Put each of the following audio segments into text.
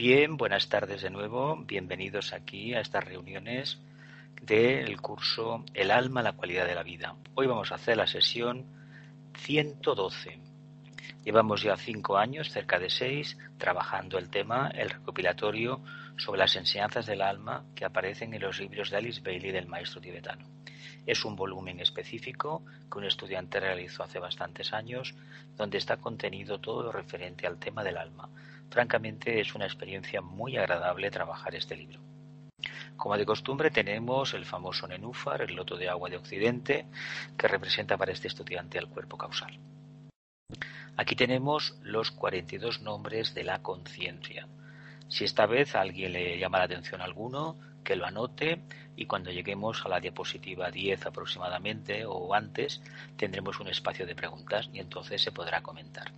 Bien, buenas tardes de nuevo. Bienvenidos aquí a estas reuniones del curso El alma, la cualidad de la vida. Hoy vamos a hacer la sesión 112. Llevamos ya cinco años, cerca de seis, trabajando el tema, el recopilatorio sobre las enseñanzas del alma que aparecen en los libros de Alice Bailey del maestro tibetano. Es un volumen específico que un estudiante realizó hace bastantes años, donde está contenido todo lo referente al tema del alma. Francamente es una experiencia muy agradable trabajar este libro. Como de costumbre tenemos el famoso nenúfar, el loto de agua de Occidente, que representa para este estudiante al cuerpo causal. Aquí tenemos los 42 nombres de la conciencia. Si esta vez a alguien le llama la atención alguno, que lo anote y cuando lleguemos a la diapositiva 10 aproximadamente o antes, tendremos un espacio de preguntas y entonces se podrá comentar.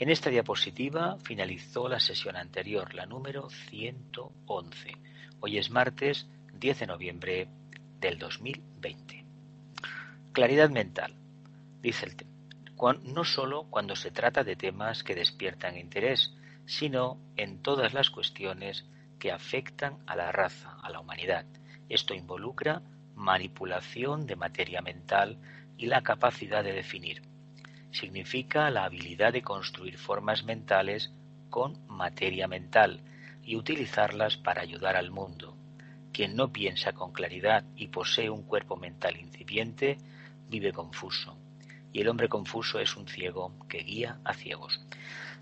En esta diapositiva finalizó la sesión anterior, la número 111. Hoy es martes 10 de noviembre del 2020. Claridad mental. Dice el tema. No solo cuando se trata de temas que despiertan interés, sino en todas las cuestiones que afectan a la raza, a la humanidad. Esto involucra manipulación de materia mental y la capacidad de definir, significa la habilidad de construir formas mentales con materia mental y utilizarlas para ayudar al mundo. Quien no piensa con claridad y posee un cuerpo mental incipiente vive confuso, y el hombre confuso es un ciego que guía a ciegos.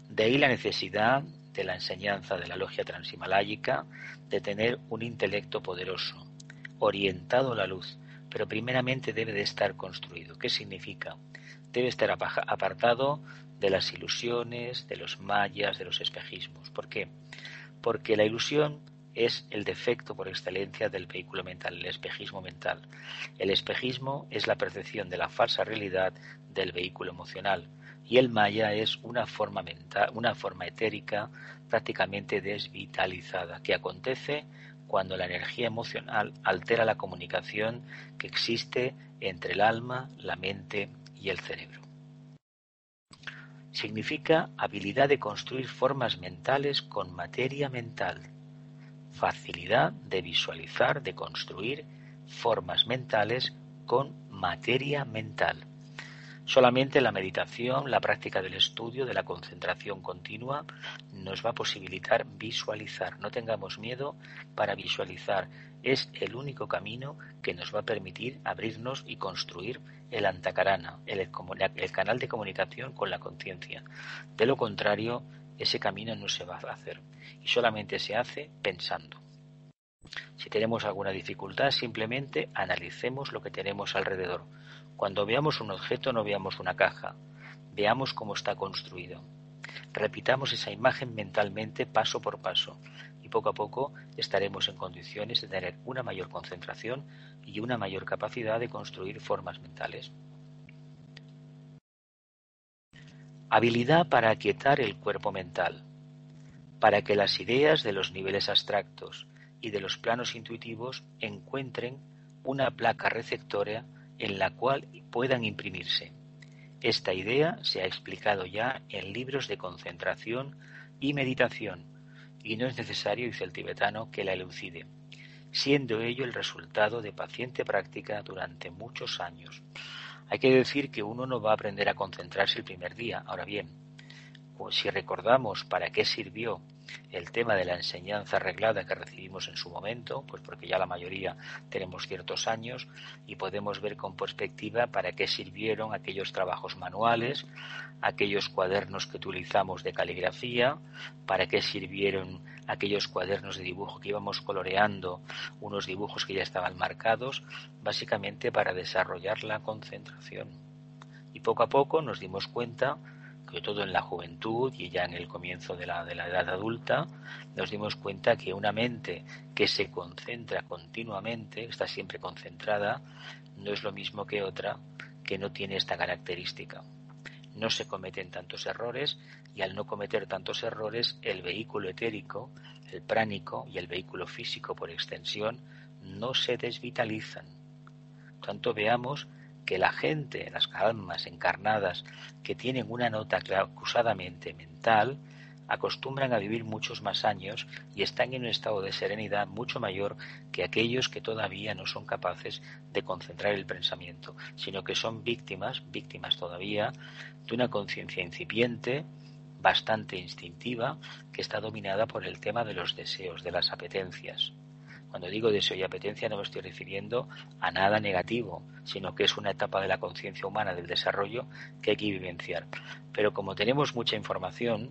De ahí la necesidad de la enseñanza de la logia transhimaláyica de tener un intelecto poderoso, orientado a la luz, pero primeramente debe de estar construido. ¿Qué significa? Debe estar apartado de las ilusiones, de los mayas, de los espejismos. ¿Por qué? Porque la ilusión es el defecto por excelencia del vehículo mental, el espejismo mental. El espejismo es la percepción de la falsa realidad del vehículo emocional y el maya es una forma mental, una forma etérica prácticamente desvitalizada que acontece cuando la energía emocional altera la comunicación que existe entre el alma, la mente y el cerebro. Significa habilidad de construir formas mentales con materia mental, facilidad de visualizar, de construir formas mentales con materia mental. Solamente la meditación, la práctica del estudio, de la concentración continua, nos va a posibilitar visualizar. No tengamos miedo para visualizar. Es el único camino que nos va a permitir abrirnos y construir el antacarana, el, el canal de comunicación con la conciencia. De lo contrario, ese camino no se va a hacer y solamente se hace pensando. Si tenemos alguna dificultad, simplemente analicemos lo que tenemos alrededor. Cuando veamos un objeto no veamos una caja, veamos cómo está construido. Repitamos esa imagen mentalmente paso por paso poco a poco estaremos en condiciones de tener una mayor concentración y una mayor capacidad de construir formas mentales. Habilidad para aquietar el cuerpo mental, para que las ideas de los niveles abstractos y de los planos intuitivos encuentren una placa receptora en la cual puedan imprimirse. Esta idea se ha explicado ya en libros de concentración y meditación, y no es necesario, dice el tibetano, que la elucide siendo ello el resultado de paciente práctica durante muchos años. Hay que decir que uno no va a aprender a concentrarse el primer día. Ahora bien, pues si recordamos para qué sirvió el tema de la enseñanza arreglada que recibimos en su momento, pues porque ya la mayoría tenemos ciertos años y podemos ver con perspectiva para qué sirvieron aquellos trabajos manuales, aquellos cuadernos que utilizamos de caligrafía, para qué sirvieron aquellos cuadernos de dibujo que íbamos coloreando, unos dibujos que ya estaban marcados, básicamente para desarrollar la concentración. Y poco a poco nos dimos cuenta sobre todo en la juventud y ya en el comienzo de la, de la edad adulta, nos dimos cuenta que una mente que se concentra continuamente, está siempre concentrada, no es lo mismo que otra que no tiene esta característica. No se cometen tantos errores y al no cometer tantos errores, el vehículo etérico, el pránico y el vehículo físico por extensión no se desvitalizan. Tanto veamos que la gente, las almas encarnadas que tienen una nota acusadamente mental, acostumbran a vivir muchos más años y están en un estado de serenidad mucho mayor que aquellos que todavía no son capaces de concentrar el pensamiento, sino que son víctimas, víctimas todavía, de una conciencia incipiente, bastante instintiva, que está dominada por el tema de los deseos, de las apetencias. Cuando digo deseo y apetencia no me estoy refiriendo a nada negativo, sino que es una etapa de la conciencia humana del desarrollo que hay que vivenciar. Pero como tenemos mucha información,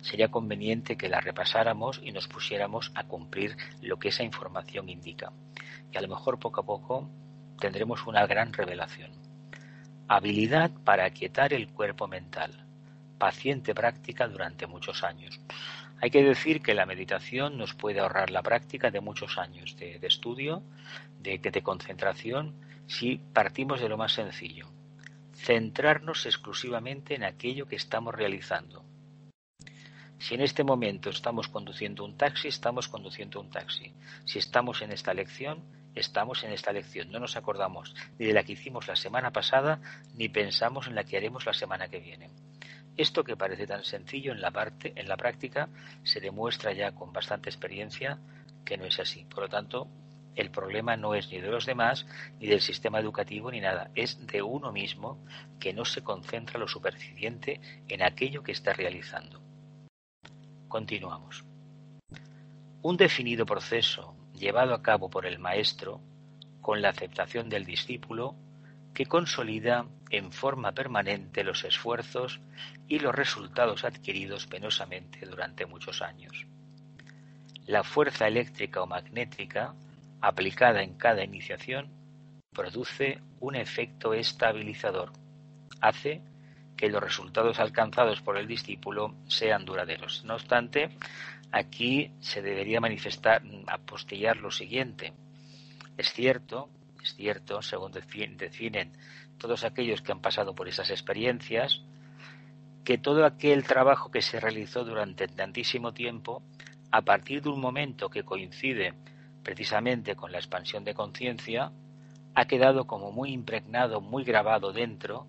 sería conveniente que la repasáramos y nos pusiéramos a cumplir lo que esa información indica. Y a lo mejor poco a poco tendremos una gran revelación. Habilidad para aquietar el cuerpo mental. Paciente práctica durante muchos años. Hay que decir que la meditación nos puede ahorrar la práctica de muchos años de, estudio, de, de concentración, si partimos de lo más sencillo. Centrarnos exclusivamente en aquello que estamos realizando. Si en este momento estamos conduciendo un taxi, estamos conduciendo un taxi. Si estamos en esta lección, estamos en esta lección. No nos acordamos ni de la que hicimos la semana pasada, ni pensamos en la que haremos la semana que viene. Esto que parece tan sencillo en la parte, en la práctica, se demuestra ya con bastante experiencia que no es así. Por lo tanto, el problema no es ni de los demás, ni del sistema educativo, ni nada. Es de uno mismo que no se concentra lo suficiente en aquello que está realizando. Continuamos. Un definido proceso llevado a cabo por el maestro, con la aceptación del discípulo, que consolida en forma permanente los esfuerzos y los resultados adquiridos penosamente durante muchos años. La fuerza eléctrica o magnética, aplicada en cada iniciación, produce un efecto estabilizador, hace que los resultados alcanzados por el discípulo sean duraderos. No obstante, aquí se debería manifestar, apostillar lo siguiente. Es cierto es cierto, según definen todos aquellos que han pasado por esas experiencias, que todo aquel trabajo que se realizó durante tantísimo tiempo, a partir de un momento que coincide precisamente con la expansión de conciencia, ha quedado como muy impregnado, muy grabado dentro,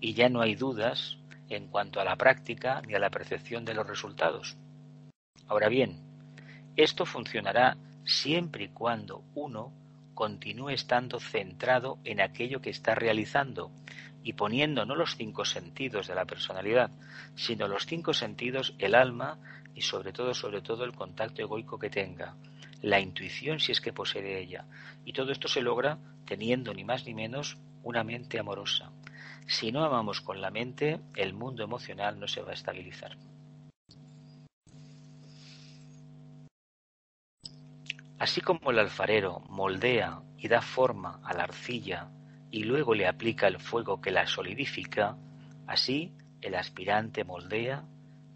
y ya no hay dudas en cuanto a la práctica ni a la percepción de los resultados. Ahora bien, esto funcionará siempre y cuando uno continúe estando centrado en aquello que está realizando y poniendo no los cinco sentidos de la personalidad, sino los cinco sentidos, el alma y sobre todo, sobre todo el contacto egoico que tenga, la intuición si es que posee ella. Y todo esto se logra teniendo ni más ni menos una mente amorosa. Si no amamos con la mente, el mundo emocional no se va a estabilizar. Así como el alfarero moldea y da forma a la arcilla y luego le aplica el fuego que la solidifica, así el aspirante moldea,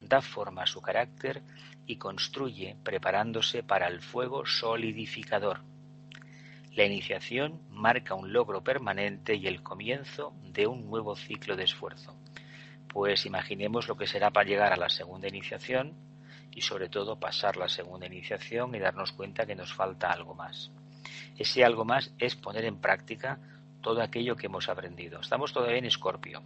da forma a su carácter y construye preparándose para el fuego solidificador. La iniciación marca un logro permanente y el comienzo de un nuevo ciclo de esfuerzo. Pues imaginemos lo que será para llegar a la segunda iniciación, y sobre todo pasar la segunda iniciación y darnos cuenta que nos falta algo más. Ese algo más es poner en práctica todo aquello que hemos aprendido. Estamos todavía en Escorpio.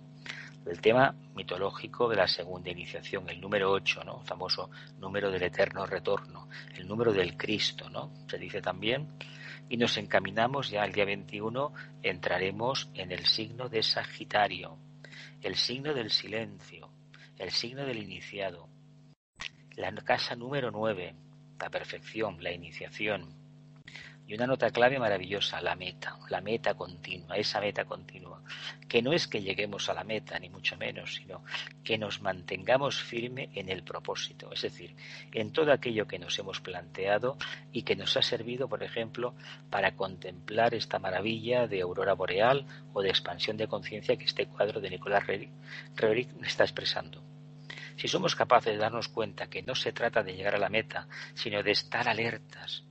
El tema mitológico de la segunda iniciación, el número 8, ¿no? El famoso número del eterno retorno, el número del Cristo, ¿no? Se dice también. Y nos encaminamos ya al día 21, entraremos en el signo de Sagitario, el signo del silencio, el signo del iniciado, La casa número 9, la perfección, la iniciación. Y una nota clave maravillosa, la meta, la meta continua, esa meta continua, que no es que lleguemos a la meta, ni mucho menos, sino que nos mantengamos firme en el propósito, es decir, en todo aquello que nos hemos planteado y que nos ha servido, por ejemplo, para contemplar esta maravilla de aurora boreal o de expansión de conciencia que este cuadro de Nicolás Rebrick está expresando. Si somos capaces de darnos cuenta que no se trata de llegar a la meta, sino de estar alertas,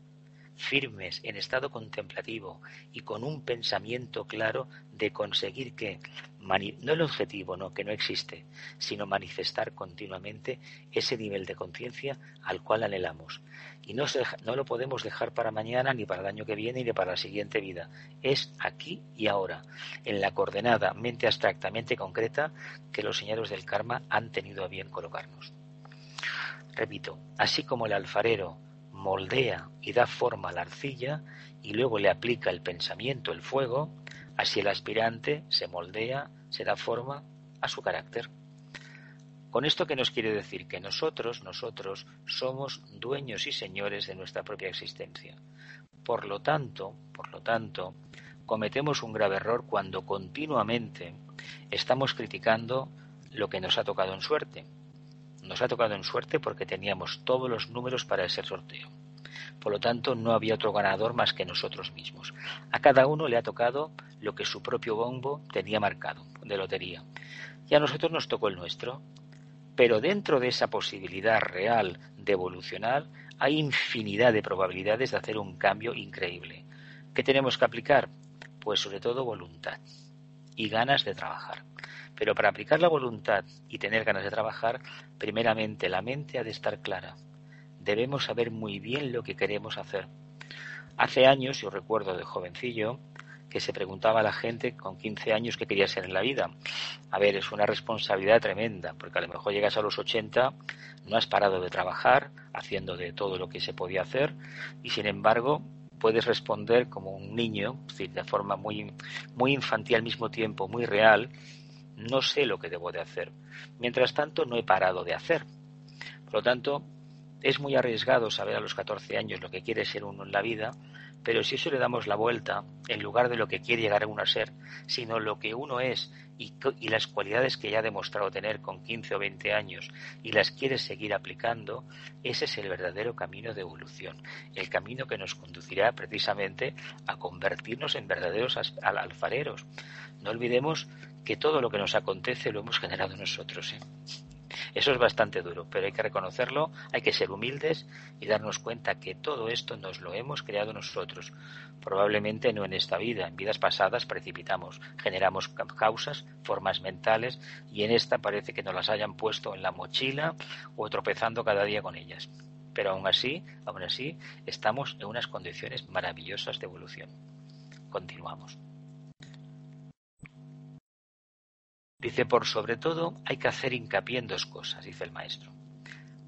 firmes en estado contemplativo y con un pensamiento claro de conseguir que, no el objetivo, no, que no existe, sino manifestar continuamente ese nivel de conciencia al cual anhelamos. Y no, no lo podemos dejar para mañana, ni para el año que viene, ni para la siguiente vida. Es aquí y ahora, en la coordenada mente abstracta, mente concreta, que los señores del karma han tenido a bien colocarnos. Repito, así como el alfarero moldea y da forma a la arcilla y luego le aplica el pensamiento, el fuego, así el aspirante se moldea, se da forma a su carácter. Con esto que nos quiere decir que nosotros, nosotros somos dueños y señores de nuestra propia existencia. Por lo tanto, por lo tanto, cometemos un grave error cuando continuamente estamos criticando lo que nos ha tocado en suerte, nos ha tocado en suerte porque teníamos todos los números para ese sorteo. Por lo tanto, no había otro ganador más que nosotros mismos. A cada uno le ha tocado lo que su propio bombo tenía marcado de lotería. Y a nosotros nos tocó el nuestro. Pero dentro de esa posibilidad real de evolucionar, hay infinidad de probabilidades de hacer un cambio increíble. ¿Qué tenemos que aplicar? Pues sobre todo voluntad y ganas de trabajar. Pero para aplicar la voluntad y tener ganas de trabajar, primeramente la mente ha de estar clara. Debemos saber muy bien lo que queremos hacer. Hace años, yo recuerdo de jovencillo, que se preguntaba a la gente con 15 años qué quería ser en la vida. A ver, es una responsabilidad tremenda, porque a lo mejor llegas a los 80, no has parado de trabajar, haciendo de todo lo que se podía hacer, y sin embargo puedes responder como un niño, de forma muy, muy infantil al mismo tiempo, muy real, no sé lo que debo de hacer. Mientras tanto, no he parado de hacer. Por lo tanto, es muy arriesgado saber a los 14 años lo que quiere ser uno en la vida, pero si eso le damos la vuelta, en lugar de lo que quiere llegar a uno a ser, sino lo que uno es y, las cualidades que ya ha demostrado tener con 15 o 20 años y las quiere seguir aplicando, ese es el verdadero camino de evolución, el camino que nos conducirá precisamente a convertirnos en verdaderos alfareros. No olvidemos que todo lo que nos acontece lo hemos generado nosotros. ¿eh? Eso es bastante duro, pero hay que reconocerlo, hay que ser humildes y darnos cuenta que todo esto nos lo hemos creado nosotros. Probablemente no en esta vida, en vidas pasadas precipitamos, generamos causas, formas mentales y en esta parece que nos las hayan puesto en la mochila o tropezando cada día con ellas. Pero aún así, aún así, estamos en unas condiciones maravillosas de evolución. Continuamos. Dice, por sobre todo hay que hacer hincapié en dos cosas, dice el maestro.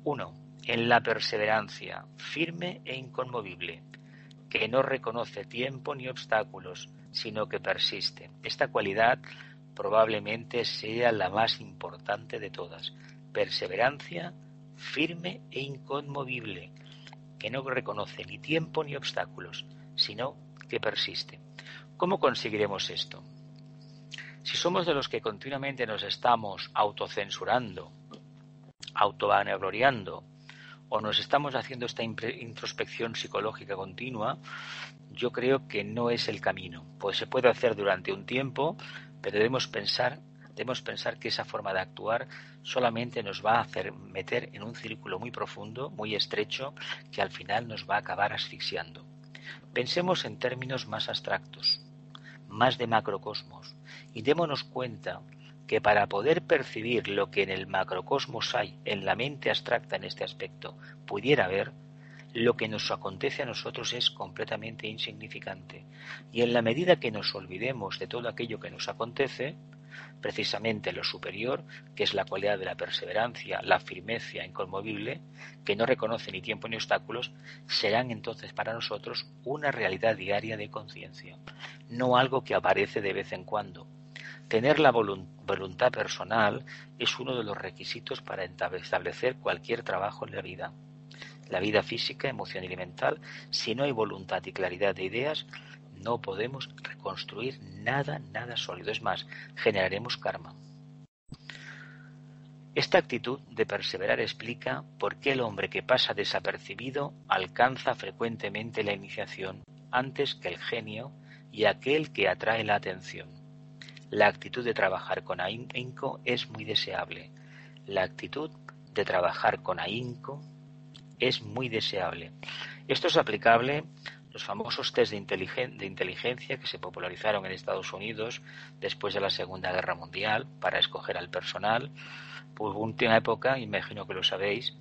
Uno, en la perseverancia, firme e inconmovible, que no reconoce tiempo ni obstáculos, sino que persiste. Esta cualidad probablemente sea la más importante de todas. Perseverancia, firme e inconmovible, que no reconoce ni tiempo ni obstáculos, sino que persiste. ¿Cómo conseguiremos esto? Si somos de los que continuamente nos estamos autocensurando, autovanagloriando, o nos estamos haciendo esta introspección psicológica continua, yo creo que no es el camino. Pues se puede hacer durante un tiempo, pero debemos pensar, debemos pensar que esa forma de actuar solamente nos va a hacer meter en un círculo muy profundo, muy estrecho, que al final nos va a acabar asfixiando. Pensemos en términos más abstractos, más de macrocosmos, y démonos cuenta que para poder percibir lo que en el macrocosmos hay, en la mente abstracta en este aspecto, pudiera haber, lo que nos acontece a nosotros es completamente insignificante. Y en la medida que nos olvidemos de todo aquello que nos acontece, precisamente lo superior, que es la cualidad de la perseverancia, la firmeza inconmovible, que no reconoce ni tiempo ni obstáculos, serán entonces para nosotros una realidad diaria de conciencia, no algo que aparece de vez en cuando, Tener la voluntad personal es uno de los requisitos para establecer cualquier trabajo en la vida. La vida física, emocional y mental, si no hay voluntad y claridad de ideas, no podemos reconstruir nada, nada sólido. Es más, generaremos karma. Esta actitud de perseverar explica por qué el hombre que pasa desapercibido alcanza frecuentemente la iniciación antes que el genio y aquel que atrae la atención. La actitud de trabajar con ahínco es muy deseable. La actitud de trabajar con ahínco es muy deseable. Esto es aplicable los famosos test de, inteligencia que se popularizaron en Estados Unidos después de la Segunda Guerra Mundial para escoger al personal. Hubo una época, imagino que lo sabéis,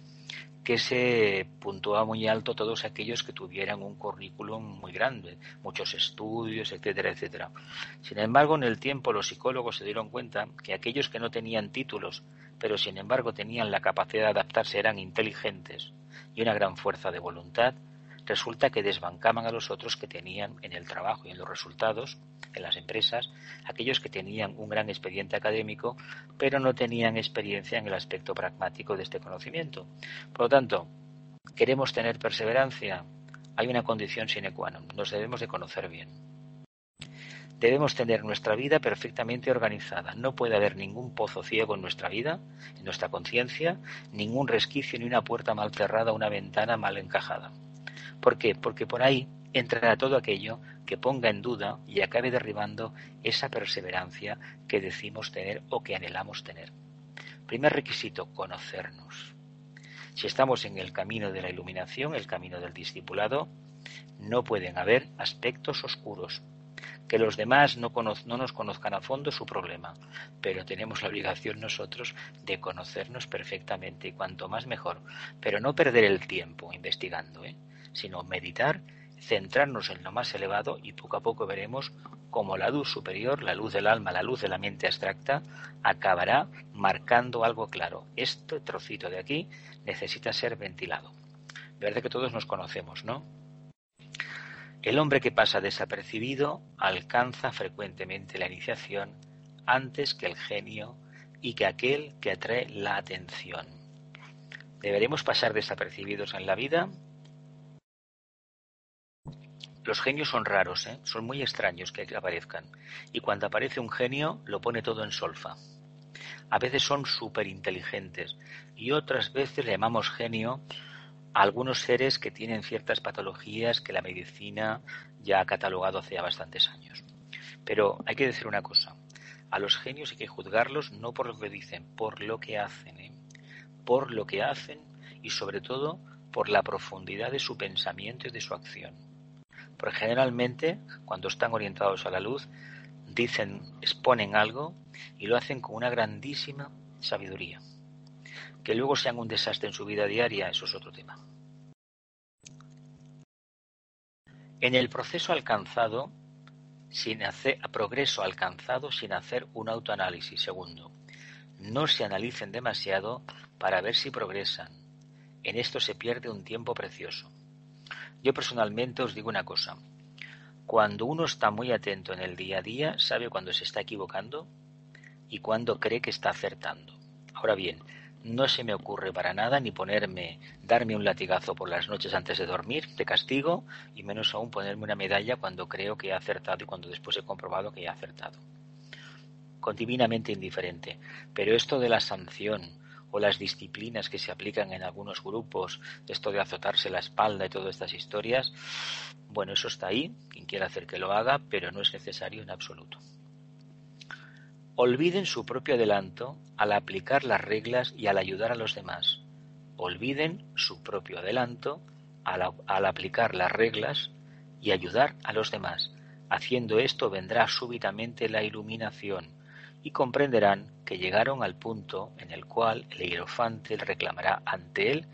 que se puntuaba muy alto todos aquellos que tuvieran un currículum muy grande, muchos estudios, etcétera, etcétera. Sin embargo, en el tiempo los psicólogos se dieron cuenta que aquellos que no tenían títulos, pero sin embargo tenían la capacidad de adaptarse, eran inteligentes y una gran fuerza de voluntad, resulta que desbancaban a los otros que tenían en el trabajo y en los resultados, en las empresas, aquellos que tenían un gran expediente académico, pero no tenían experiencia en el aspecto pragmático de este conocimiento. Por lo tanto, ¿queremos tener perseverancia? Hay una condición sine qua non, nos debemos de conocer bien. Debemos tener nuestra vida perfectamente organizada. No puede haber ningún pozo ciego en nuestra vida, en nuestra conciencia, ningún resquicio ni una puerta mal cerrada, una ventana mal encajada. ¿Por qué? Porque por ahí entrará todo aquello que ponga en duda y acabe derribando esa perseverancia que decimos tener o que anhelamos tener. Primer requisito, conocernos. Si estamos en el camino de la iluminación, el camino del discipulado, no pueden haber aspectos oscuros. Que los demás no, no, nos conozcan a fondo su problema, pero tenemos la obligación nosotros de conocernos perfectamente y cuanto más mejor, pero no perder el tiempo investigando. ¿eh? Sino meditar, centrarnos en lo más elevado y poco a poco veremos cómo la luz superior, la luz del alma, la luz de la mente abstracta, acabará marcando algo claro. Este trocito de aquí necesita ser ventilado. Verdad que todos nos conocemos, ¿no? El hombre que pasa desapercibido alcanza frecuentemente la iniciación antes que el genio y que aquel que atrae la atención. ¿Deberemos pasar desapercibidos en la vida? Los genios son raros, ¿eh? son muy extraños que aparezcan. Y cuando aparece un genio, lo pone todo en solfa. A veces son súper inteligentes y otras veces le llamamos genio a algunos seres que tienen ciertas patologías que la medicina ya ha catalogado hace ya bastantes años. Pero hay que decir una cosa, a los genios hay que juzgarlos no por lo que dicen, por lo que hacen, ¿eh? por lo que hacen y sobre todo por la profundidad de su pensamiento y de su acción. Porque generalmente, cuando están orientados a la luz, dicen, exponen algo y lo hacen con una grandísima sabiduría. Que luego sean un desastre en su vida diaria, eso es otro tema. En el proceso alcanzado, sin hacer, progreso alcanzado sin hacer un autoanálisis. Segundo, no se analicen demasiado para ver si progresan. En esto se pierde un tiempo precioso. Yo personalmente os digo una cosa. Cuando uno está muy atento en el día a día, sabe cuando se está equivocando y cuando cree que está acertando. Ahora bien, no se me ocurre para nada ni ponerme, darme un latigazo por las noches antes de dormir, de castigo, y menos aún ponerme una medalla cuando creo que he acertado y cuando después he comprobado que he acertado. Con divinamente indiferente. Pero esto de la sanción, o las disciplinas que se aplican en algunos grupos, esto de azotarse la espalda y todas estas historias, bueno, eso está ahí, quien quiera hacer que lo haga, pero no es necesario en absoluto. Olviden su propio adelanto al aplicar las reglas y al ayudar a los demás. Olviden su propio adelanto al, al aplicar las reglas y ayudar a los demás. Haciendo esto vendrá súbitamente la iluminación y comprenderán que llegaron al punto en el cual el hierofante reclamará ante él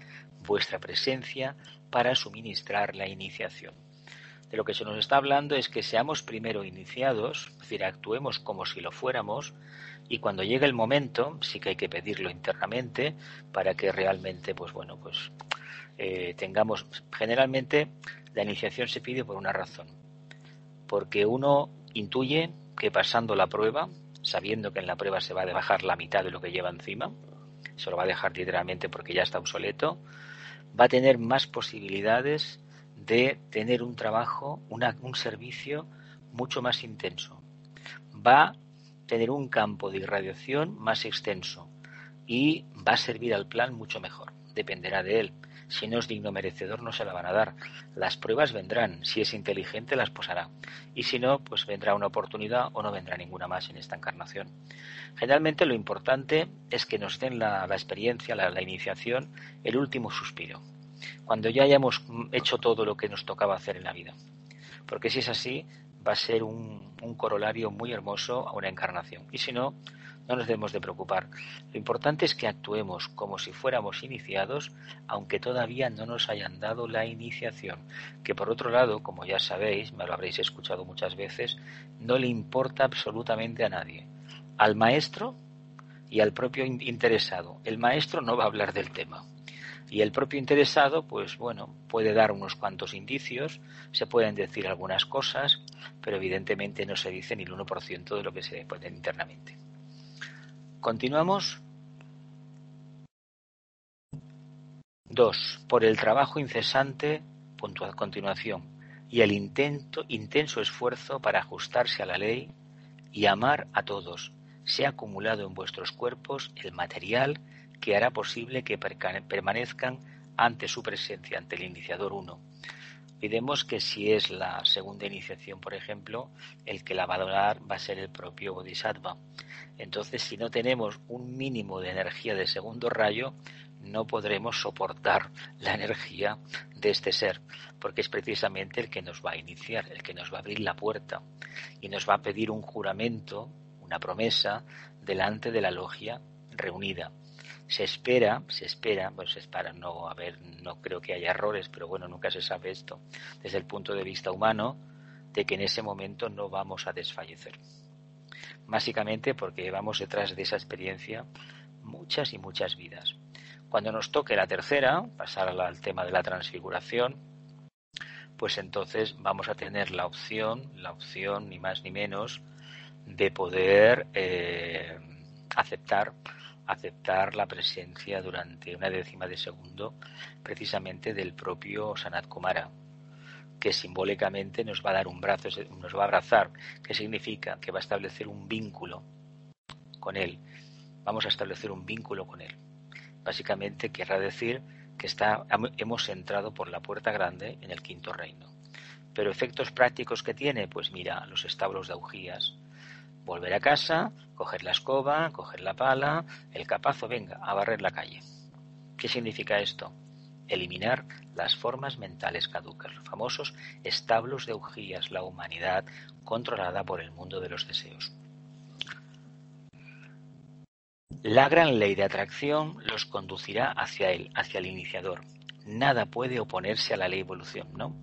vuestra presencia para suministrar la iniciación. De lo que se nos está hablando es que seamos primero iniciados, es decir, actuemos como si lo fuéramos, y cuando llegue el momento, sí que hay que pedirlo internamente para que realmente, pues bueno, pues eh, tengamos. Generalmente la iniciación se pide por una razón, porque uno intuye que pasando la prueba, sabiendo que en la prueba se va a bajar la mitad de lo que lleva encima, se lo va a dejar literalmente porque ya está obsoleto, va a tener más posibilidades de tener un trabajo, un servicio mucho más intenso. Va a tener un campo de irradiación más extenso y va a servir al plan mucho mejor. Dependerá de él. Si no es digno merecedor, no se la van a dar. Las pruebas vendrán. Si es inteligente, las posará. Y si no, pues vendrá una oportunidad o no vendrá ninguna más en esta encarnación. Generalmente lo importante es que nos den la, experiencia, la, iniciación, el último suspiro. Cuando ya hayamos hecho todo lo que nos tocaba hacer en la vida. Porque si es así, va a ser un, corolario muy hermoso a una encarnación. Y si no, no nos debemos de preocupar. Lo importante es que actuemos como si fuéramos iniciados, aunque todavía no nos hayan dado la iniciación. Que por otro lado, como ya sabéis, me lo habréis escuchado muchas veces, no le importa absolutamente a nadie. Al maestro y al propio interesado. El maestro no va a hablar del tema. Y el propio interesado, pues bueno, puede dar unos cuantos indicios, se pueden decir algunas cosas, pero evidentemente no se dice ni el 1% de lo que se puede internamente. Continuamos. 2. Por el trabajo incesante, punto continuación, y el intento, intenso esfuerzo para ajustarse a la ley y amar a todos, se ha acumulado en vuestros cuerpos el material que hará posible que permanezcan ante su presencia, ante el iniciador 1 Pidemos que si es la segunda iniciación, por ejemplo, el que la va a donar va a ser el propio Bodhisattva. Entonces, si no tenemos un mínimo de energía de segundo rayo, no podremos soportar la energía de este ser, porque es precisamente el que nos va a iniciar, el que nos va a abrir la puerta y nos va a pedir un juramento, una promesa, delante de la logia reunida. Se espera, se espera, pues se espera, no, a ver, no creo que haya errores, pero bueno, nunca se sabe esto, desde el punto de vista humano, de que en ese momento no vamos a desfallecer básicamente porque llevamos detrás de esa experiencia muchas y muchas vidas. Cuando nos toque la tercera, pasar al tema de la transfiguración, pues entonces vamos a tener la opción, la opción ni más ni menos, de poder eh, aceptar aceptar la presencia durante una décima de segundo precisamente del propio Sanat Kumara, que simbólicamente nos va a dar un brazo, nos va a abrazar, que significa que va a establecer un vínculo con Él. Vamos a establecer un vínculo con Él. Básicamente querrá decir que está, hemos entrado por la puerta grande en el quinto reino. Pero efectos prácticos que tiene, pues mira, los establos de augías. Volver a casa, coger la escoba, coger la pala, el capazo, venga, a barrer la calle. ¿Qué significa esto? eliminar las formas mentales caducas, los famosos establos de ugías, la humanidad controlada por el mundo de los deseos. La gran ley de atracción los conducirá hacia él, hacia el iniciador. Nada puede oponerse a la ley de evolución, ¿no?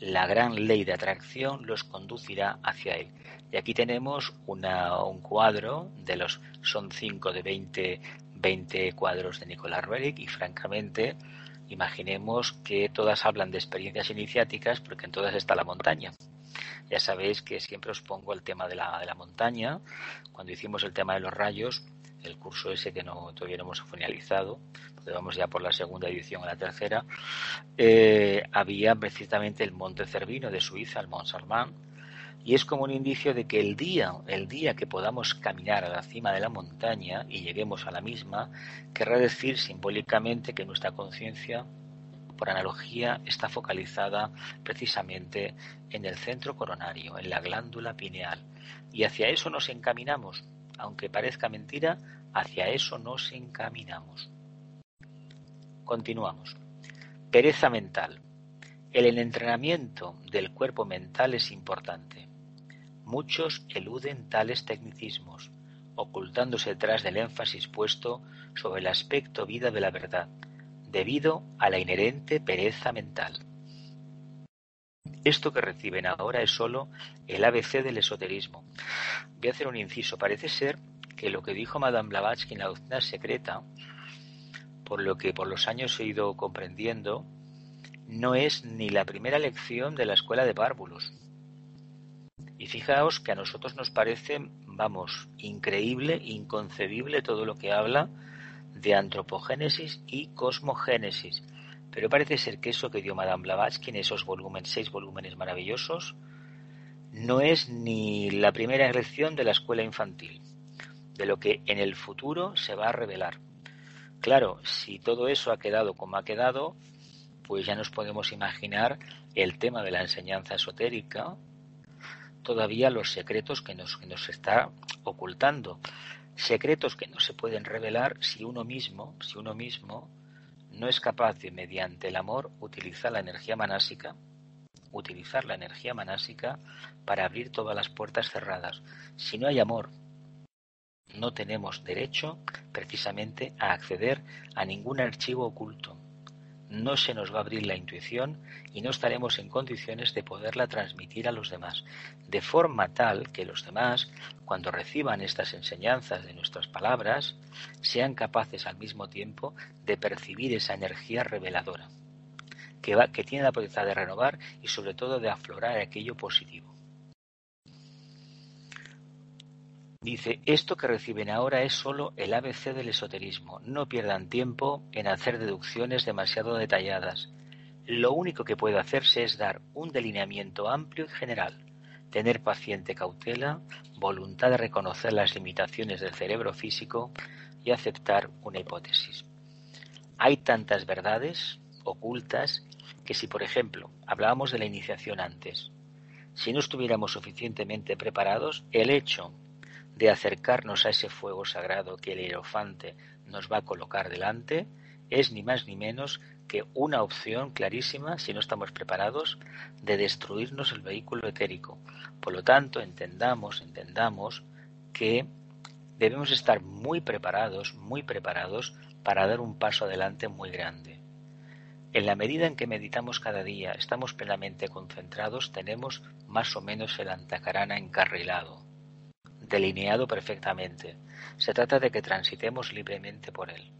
La gran ley de atracción los conducirá hacia él. Y aquí tenemos una, un cuadro de los, son cinco de 20, 20 cuadros de Nicolás Roerich y francamente Imaginemos que todas hablan de experiencias iniciáticas porque en todas está la montaña. Ya sabéis que siempre os pongo el tema de la, de la montaña. Cuando hicimos el tema de los rayos, el curso ese que no todavía no hemos finalizado, porque vamos ya por la segunda edición a la tercera, eh, había precisamente el Monte Cervino de Suiza, el Mont Salman, y es como un indicio de que el día, el día que podamos caminar a la cima de la montaña y lleguemos a la misma, querrá decir simbólicamente que nuestra conciencia, por analogía, está focalizada precisamente en el centro coronario, en la glándula pineal, y hacia eso nos encaminamos, aunque parezca mentira, hacia eso nos encaminamos. Continuamos. Pereza mental. El entrenamiento del cuerpo mental es importante. Muchos eluden tales tecnicismos, ocultándose detrás del énfasis puesto sobre el aspecto vida de la verdad, debido a la inherente pereza mental. Esto que reciben ahora es sólo el ABC del esoterismo. Voy a hacer un inciso. Parece ser que lo que dijo Madame Blavatsky en la doctrina secreta, por lo que por los años he ido comprendiendo, no es ni la primera lección de la escuela de párvulos. Y fijaos que a nosotros nos parece vamos, increíble, inconcebible todo lo que habla de antropogénesis y cosmogénesis. Pero parece ser que eso que dio Madame Blavatsky en esos volúmenes, seis volúmenes maravillosos, no es ni la primera lección de la escuela infantil, de lo que en el futuro se va a revelar. Claro, si todo eso ha quedado como ha quedado, pues ya nos podemos imaginar el tema de la enseñanza esotérica, todavía los secretos que nos, que nos está ocultando. Secretos que no se pueden revelar si uno mismo, si uno mismo no es capaz de, mediante el amor, utilizar la energía manásica, utilizar la energía manásica para abrir todas las puertas cerradas. Si no hay amor, no tenemos derecho precisamente a acceder a ningún archivo oculto no se nos va a abrir la intuición y no estaremos en condiciones de poderla transmitir a los demás, de forma tal que los demás, cuando reciban estas enseñanzas de nuestras palabras, sean capaces al mismo tiempo de percibir esa energía reveladora, que, que tiene la potencialidad de renovar y sobre todo de aflorar aquello positivo. Dice, esto que reciben ahora es solo el ABC del esoterismo. No pierdan tiempo en hacer deducciones demasiado detalladas. Lo único que puede hacerse es dar un delineamiento amplio y general, tener paciente cautela, voluntad de reconocer las limitaciones del cerebro físico y aceptar una hipótesis. Hay tantas verdades ocultas que si, por ejemplo, hablábamos de la iniciación antes, si no estuviéramos suficientemente preparados, el hecho de acercarnos a ese fuego sagrado que el hierofante nos va a colocar delante, es ni más ni menos que una opción clarísima, si no estamos preparados, de destruirnos el vehículo etérico. Por lo tanto, entendamos, entendamos que debemos estar muy preparados, muy preparados para dar un paso adelante muy grande. En la medida en que meditamos cada día, estamos plenamente concentrados, tenemos más o menos el antacarana encarrilado delineado perfectamente. Se trata de que transitemos libremente por él.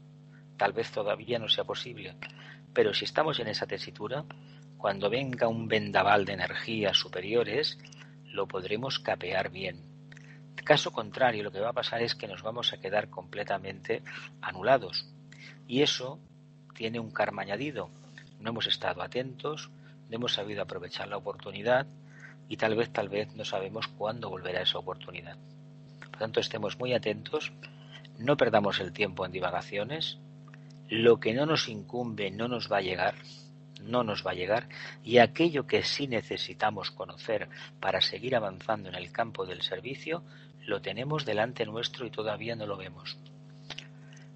Tal vez todavía no sea posible, pero si estamos en esa tesitura, cuando venga un vendaval de energías superiores, lo podremos capear bien. Caso contrario, lo que va a pasar es que nos vamos a quedar completamente anulados. Y eso tiene un karma añadido. No hemos estado atentos, no hemos sabido aprovechar la oportunidad y tal vez, tal vez no sabemos cuándo volverá esa oportunidad. Por tanto, estemos muy atentos, no perdamos el tiempo en divagaciones, lo que no nos incumbe no nos va a llegar, no nos va a llegar, y aquello que sí necesitamos conocer para seguir avanzando en el campo del servicio, lo tenemos delante nuestro y todavía no lo vemos.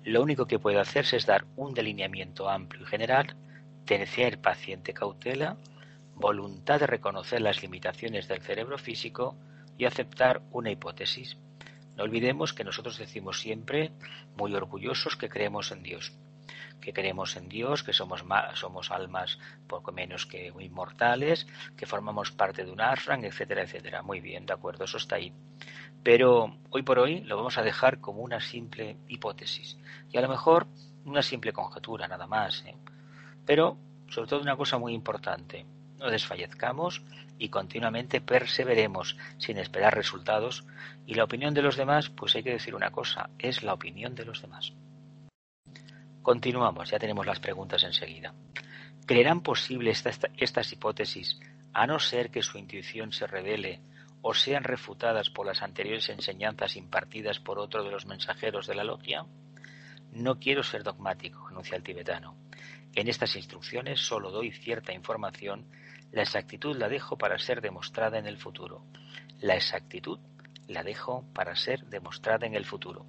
Lo único que puede hacerse es dar un delineamiento amplio y general, tener paciente cautela, voluntad de reconocer las limitaciones del cerebro físico y aceptar una hipótesis. No olvidemos que nosotros decimos siempre, muy orgullosos, que creemos en Dios. Que creemos en Dios, que somos, somos almas poco menos que inmortales, que formamos parte de un ashram, etcétera, etcétera. Muy bien, de acuerdo, eso está ahí. Pero hoy por hoy lo vamos a dejar como una simple hipótesis. Y a lo mejor una simple conjetura, nada más. ¿eh? Pero, sobre todo, una cosa muy importante. No desfallezcamos y continuamente perseveremos sin esperar resultados y la opinión de los demás, pues hay que decir una cosa, es la opinión de los demás. Continuamos, ya tenemos las preguntas enseguida. ¿Creerán posible estas hipótesis a no ser que su intuición se revele o sean refutadas por las anteriores enseñanzas impartidas por otro de los mensajeros de la logia? No quiero ser dogmático, anuncia el tibetano. En estas instrucciones solo doy cierta información la exactitud la dejo para ser demostrada en el futuro. La exactitud la dejo para ser demostrada en el futuro.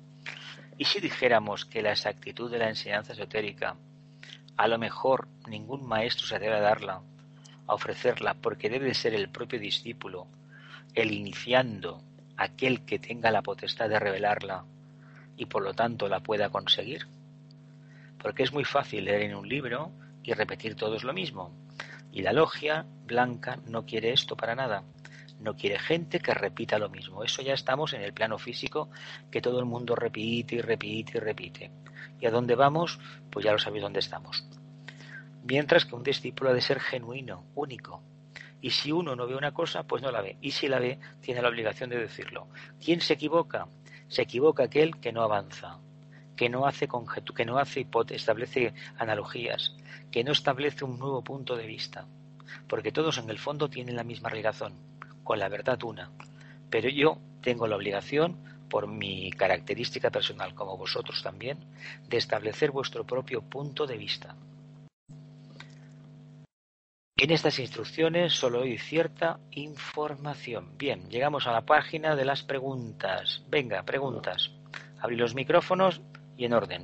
¿Y si dijéramos que la exactitud de la enseñanza esotérica, a lo mejor ningún maestro se debe darla, a ofrecerla, porque debe ser el propio discípulo, el iniciando, aquel que tenga la potestad de revelarla y por lo tanto la pueda conseguir? Porque es muy fácil leer en un libro y repetir todos lo mismo. Y la logia blanca no quiere esto para nada. No quiere gente que repita lo mismo. Eso ya estamos en el plano físico, que todo el mundo repite y repite y repite. ¿Y a dónde vamos? Pues ya lo sabéis dónde estamos. Mientras que un discípulo ha de ser genuino, único. Y si uno no ve una cosa, pues no la ve. Y si la ve, tiene la obligación de decirlo. ¿Quién se equivoca? Se equivoca aquel que no avanza, que no hace que no hace establece analogías, que no establece un nuevo punto de vista. Porque todos en el fondo tienen la misma relación, con la verdad una. Pero yo tengo la obligación por mi característica personal, como vosotros también, de establecer vuestro propio punto de vista. En estas instrucciones solo hay cierta información. Bien, llegamos a la página de las preguntas. Venga, preguntas. Abrí los micrófonos y en orden.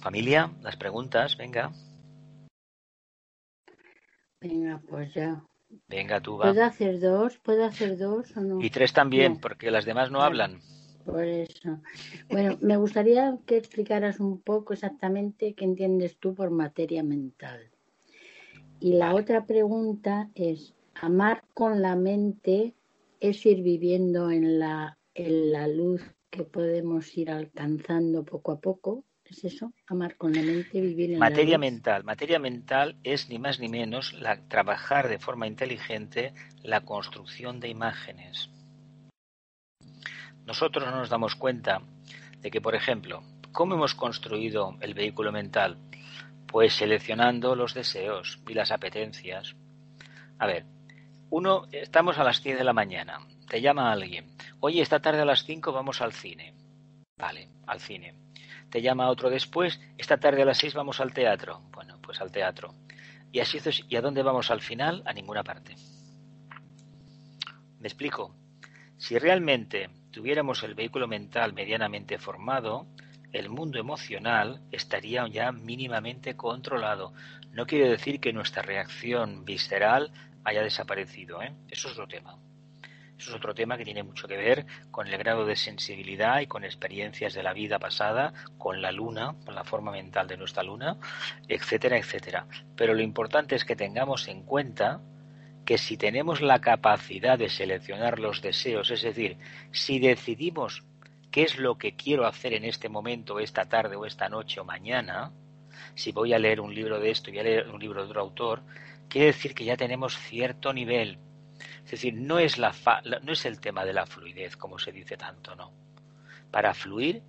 Familia, las preguntas, venga. Venga, pues ya. Venga, tú va. ¿Puedo hacer dos? ¿Puedo hacer dos o no? Y tres también, porque las demás no hablan. Por eso. Bueno, me gustaría que explicaras un poco exactamente qué entiendes tú por materia mental. Y la otra pregunta es, ¿amar con la mente es ir viviendo en la, en la luz que podemos ir alcanzando poco a poco? ¿Es eso? Amar con la mente, vivir en materia la luz? mental. Materia mental es ni más ni menos la, trabajar de forma inteligente la construcción de imágenes nosotros no nos damos cuenta de que, por ejemplo, ¿cómo hemos construido el vehículo mental? Pues seleccionando los deseos y las apetencias. A ver, uno, estamos a las 10 de la mañana, te llama alguien, oye, esta tarde a las 5 vamos al cine. Vale, al cine. Te llama otro después, esta tarde a las 6 vamos al teatro. Bueno, pues al teatro. Y así, ¿y a dónde vamos al final? A ninguna parte. ¿Me explico? Si realmente tuviéramos el vehículo mental medianamente formado, el mundo emocional estaría ya mínimamente controlado. No quiere decir que nuestra reacción visceral haya desaparecido. ¿eh? Eso es otro tema. Eso es otro tema que tiene mucho que ver con el grado de sensibilidad y con experiencias de la vida pasada, con la luna, con la forma mental de nuestra luna, etcétera, etcétera. Pero lo importante es que tengamos en cuenta que si tenemos la capacidad de seleccionar los deseos, es decir, si decidimos qué es lo que quiero hacer en este momento, esta tarde o esta noche o mañana, si voy a leer un libro de esto y voy a leer un libro de otro autor, quiere decir que ya tenemos cierto nivel. Es decir, no es, el tema de la fluidez, como se dice tanto, no. Para fluir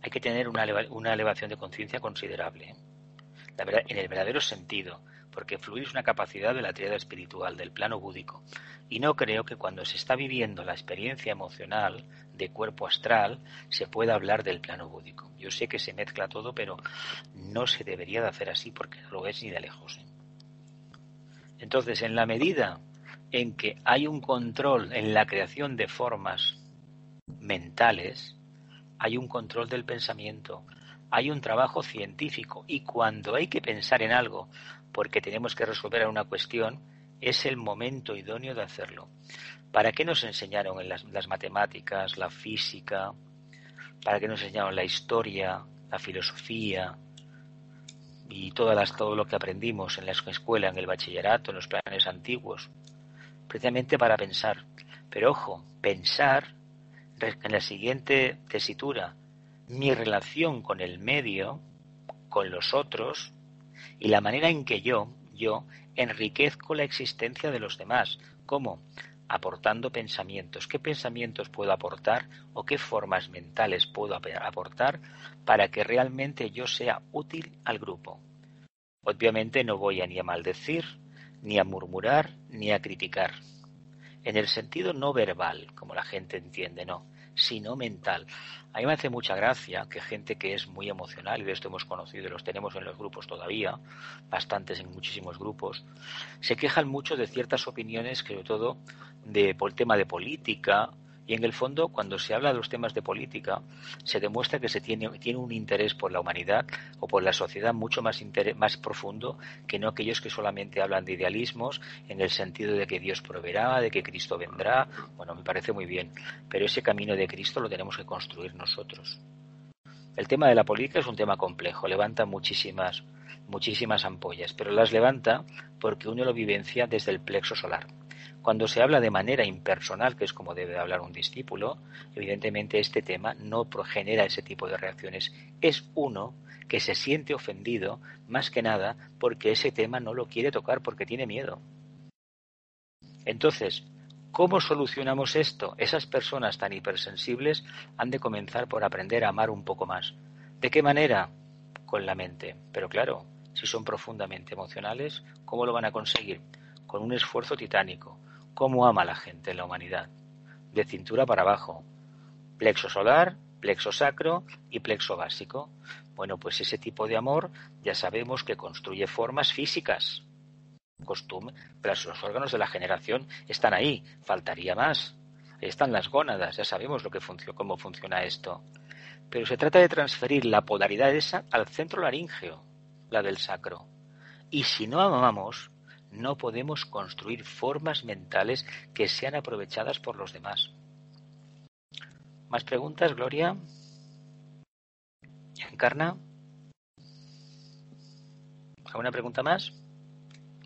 hay que tener una, elevación de conciencia considerable. ¿eh? En el verdadero sentido porque fluir es una capacidad de la triada espiritual, del plano búdico. Y no creo que cuando se está viviendo la experiencia emocional de cuerpo astral se pueda hablar del plano búdico. Yo sé que se mezcla todo, pero no se debería de hacer así porque no lo es ni de lejos. ¿eh? Entonces, en la medida en que hay un control en la creación de formas mentales, hay un control del pensamiento, hay un trabajo científico y cuando hay que pensar en algo porque tenemos que resolver una cuestión, es el momento idóneo de hacerlo. ¿Para qué nos enseñaron en las, matemáticas, la física? ¿Para qué nos enseñaron la historia, la filosofía y todas todo lo que aprendimos en la escuela, en el bachillerato, en los planes antiguos? Precisamente para pensar. Pero ojo, pensar en la siguiente tesitura, mi relación con el medio, con los otros, y la manera en que yo, yo, enriquezco la existencia de los demás. ¿Cómo? Aportando pensamientos. ¿Qué pensamientos puedo aportar o qué formas mentales puedo aportar para que realmente yo sea útil al grupo? Obviamente no voy a ni a maldecir, ni a murmurar, ni a criticar. En el sentido no verbal, como la gente entiende, no sino mental. A mí me hace mucha gracia que gente que es muy emocional, y de esto hemos conocido y los tenemos en los grupos todavía, bastantes en muchísimos grupos, se quejan mucho de ciertas opiniones, sobre todo de, por el tema de política, y en el fondo, cuando se habla de los temas de política, se demuestra que se tiene, tiene un interés por la humanidad o por la sociedad mucho más, más profundo que no aquellos que solamente hablan de idealismos en el sentido de que Dios proveerá, de que Cristo vendrá. Bueno, me parece muy bien, pero ese camino de Cristo lo tenemos que construir nosotros. El tema de la política es un tema complejo, levanta muchísimas, muchísimas ampollas, pero las levanta porque uno lo vivencia desde el plexo solar. Cuando se habla de manera impersonal, que es como debe hablar un discípulo, evidentemente este tema no genera ese tipo de reacciones. Es uno que se siente ofendido más que nada porque ese tema no lo quiere tocar porque tiene miedo. Entonces, ¿cómo solucionamos esto? Esas personas tan hipersensibles han de comenzar por aprender a amar un poco más. ¿De qué manera? Con la mente. Pero claro, si son profundamente emocionales, ¿cómo lo van a conseguir? Con un esfuerzo titánico. ¿Cómo ama la gente en la humanidad? De cintura para abajo. Plexo solar, plexo sacro y plexo básico. Bueno, pues ese tipo de amor ya sabemos que construye formas físicas. Costumbre, pero los órganos de la generación están ahí, faltaría más. Ahí están las gónadas, ya sabemos lo que cómo funciona esto. Pero se trata de transferir la polaridad esa al centro laríngeo, la del sacro. Y si no amamos, no podemos construir formas mentales que sean aprovechadas por los demás. ¿Más preguntas, Gloria? ¿Encarna? ¿Alguna pregunta más?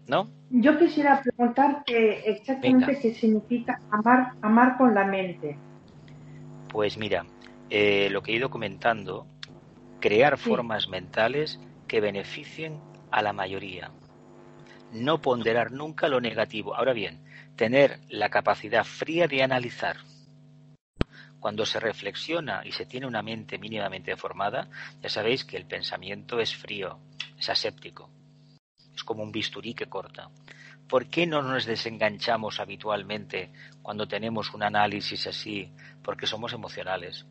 ¿No? Yo quisiera preguntarte exactamente qué significa amar, amar con la mente. Pues mira, eh, lo que he ido comentando, crear formas mentales que beneficien a la mayoría. No ponderar nunca lo negativo. Ahora bien, tener la capacidad fría de analizar cuando se reflexiona y se tiene una mente mínimamente formada, ya sabéis que el pensamiento es frío, es aséptico. Es como un bisturí que corta. ¿Por qué no nos desenganchamos habitualmente cuando tenemos un análisis así? Porque somos emocionales.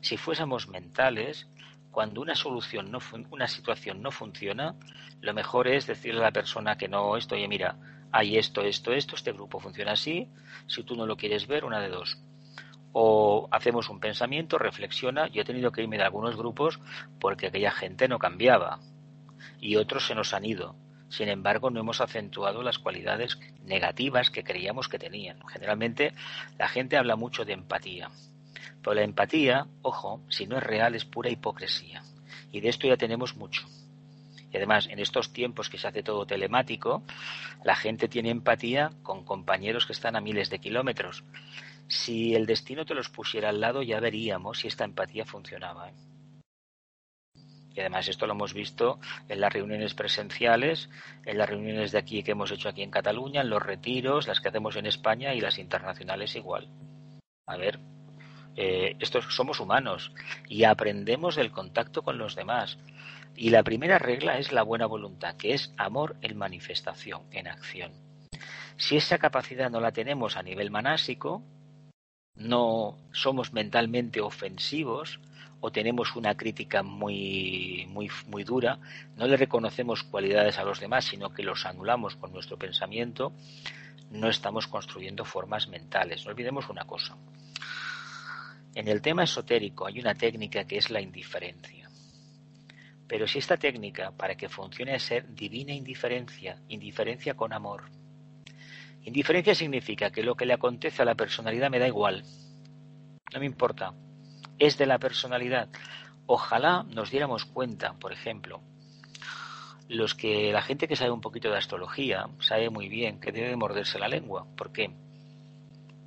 Si fuésemos mentales, cuando una solución no una situación no funciona, lo mejor es decirle a la persona que no, esto, oye, mira, hay esto, esto, esto, este grupo funciona así, si tú no lo quieres ver, una de dos o hacemos un pensamiento, reflexiona. Yo he tenido que irme de algunos grupos porque aquella gente no cambiaba y otros se nos han ido. Sin embargo, no hemos acentuado las cualidades negativas que creíamos que tenían. Generalmente la gente habla mucho de empatía. Pero la empatía, ojo, si no es real es pura hipocresía. Y de esto ya tenemos mucho. Y además, en estos tiempos que se hace todo telemático, la gente tiene empatía con compañeros que están a miles de kilómetros. Si el destino te los pusiera al lado, ya veríamos si esta empatía funcionaba. ¿eh? Y además esto lo hemos visto en las reuniones presenciales, en las reuniones de aquí que hemos hecho aquí en Cataluña, en los retiros, las que hacemos en España y las internacionales igual. A ver, eh, estos somos humanos y aprendemos del contacto con los demás. Y la primera regla es la buena voluntad, que es amor en manifestación, en acción. Si esa capacidad no la tenemos a nivel manásico, no somos mentalmente ofensivos o tenemos una crítica muy, muy, muy dura, no le reconocemos cualidades a los demás, sino que los anulamos con nuestro pensamiento, no estamos construyendo formas mentales. No olvidemos una cosa. En el tema esotérico hay una técnica que es la indiferencia. Pero si esta técnica, para que funcione, es ser divina indiferencia, indiferencia con amor, Indiferencia significa que lo que le acontece a la personalidad me da igual. No me importa. Es de la personalidad. Ojalá nos diéramos cuenta, por ejemplo, los que la gente que sabe un poquito de astrología sabe muy bien que debe morderse la lengua. ¿Por qué?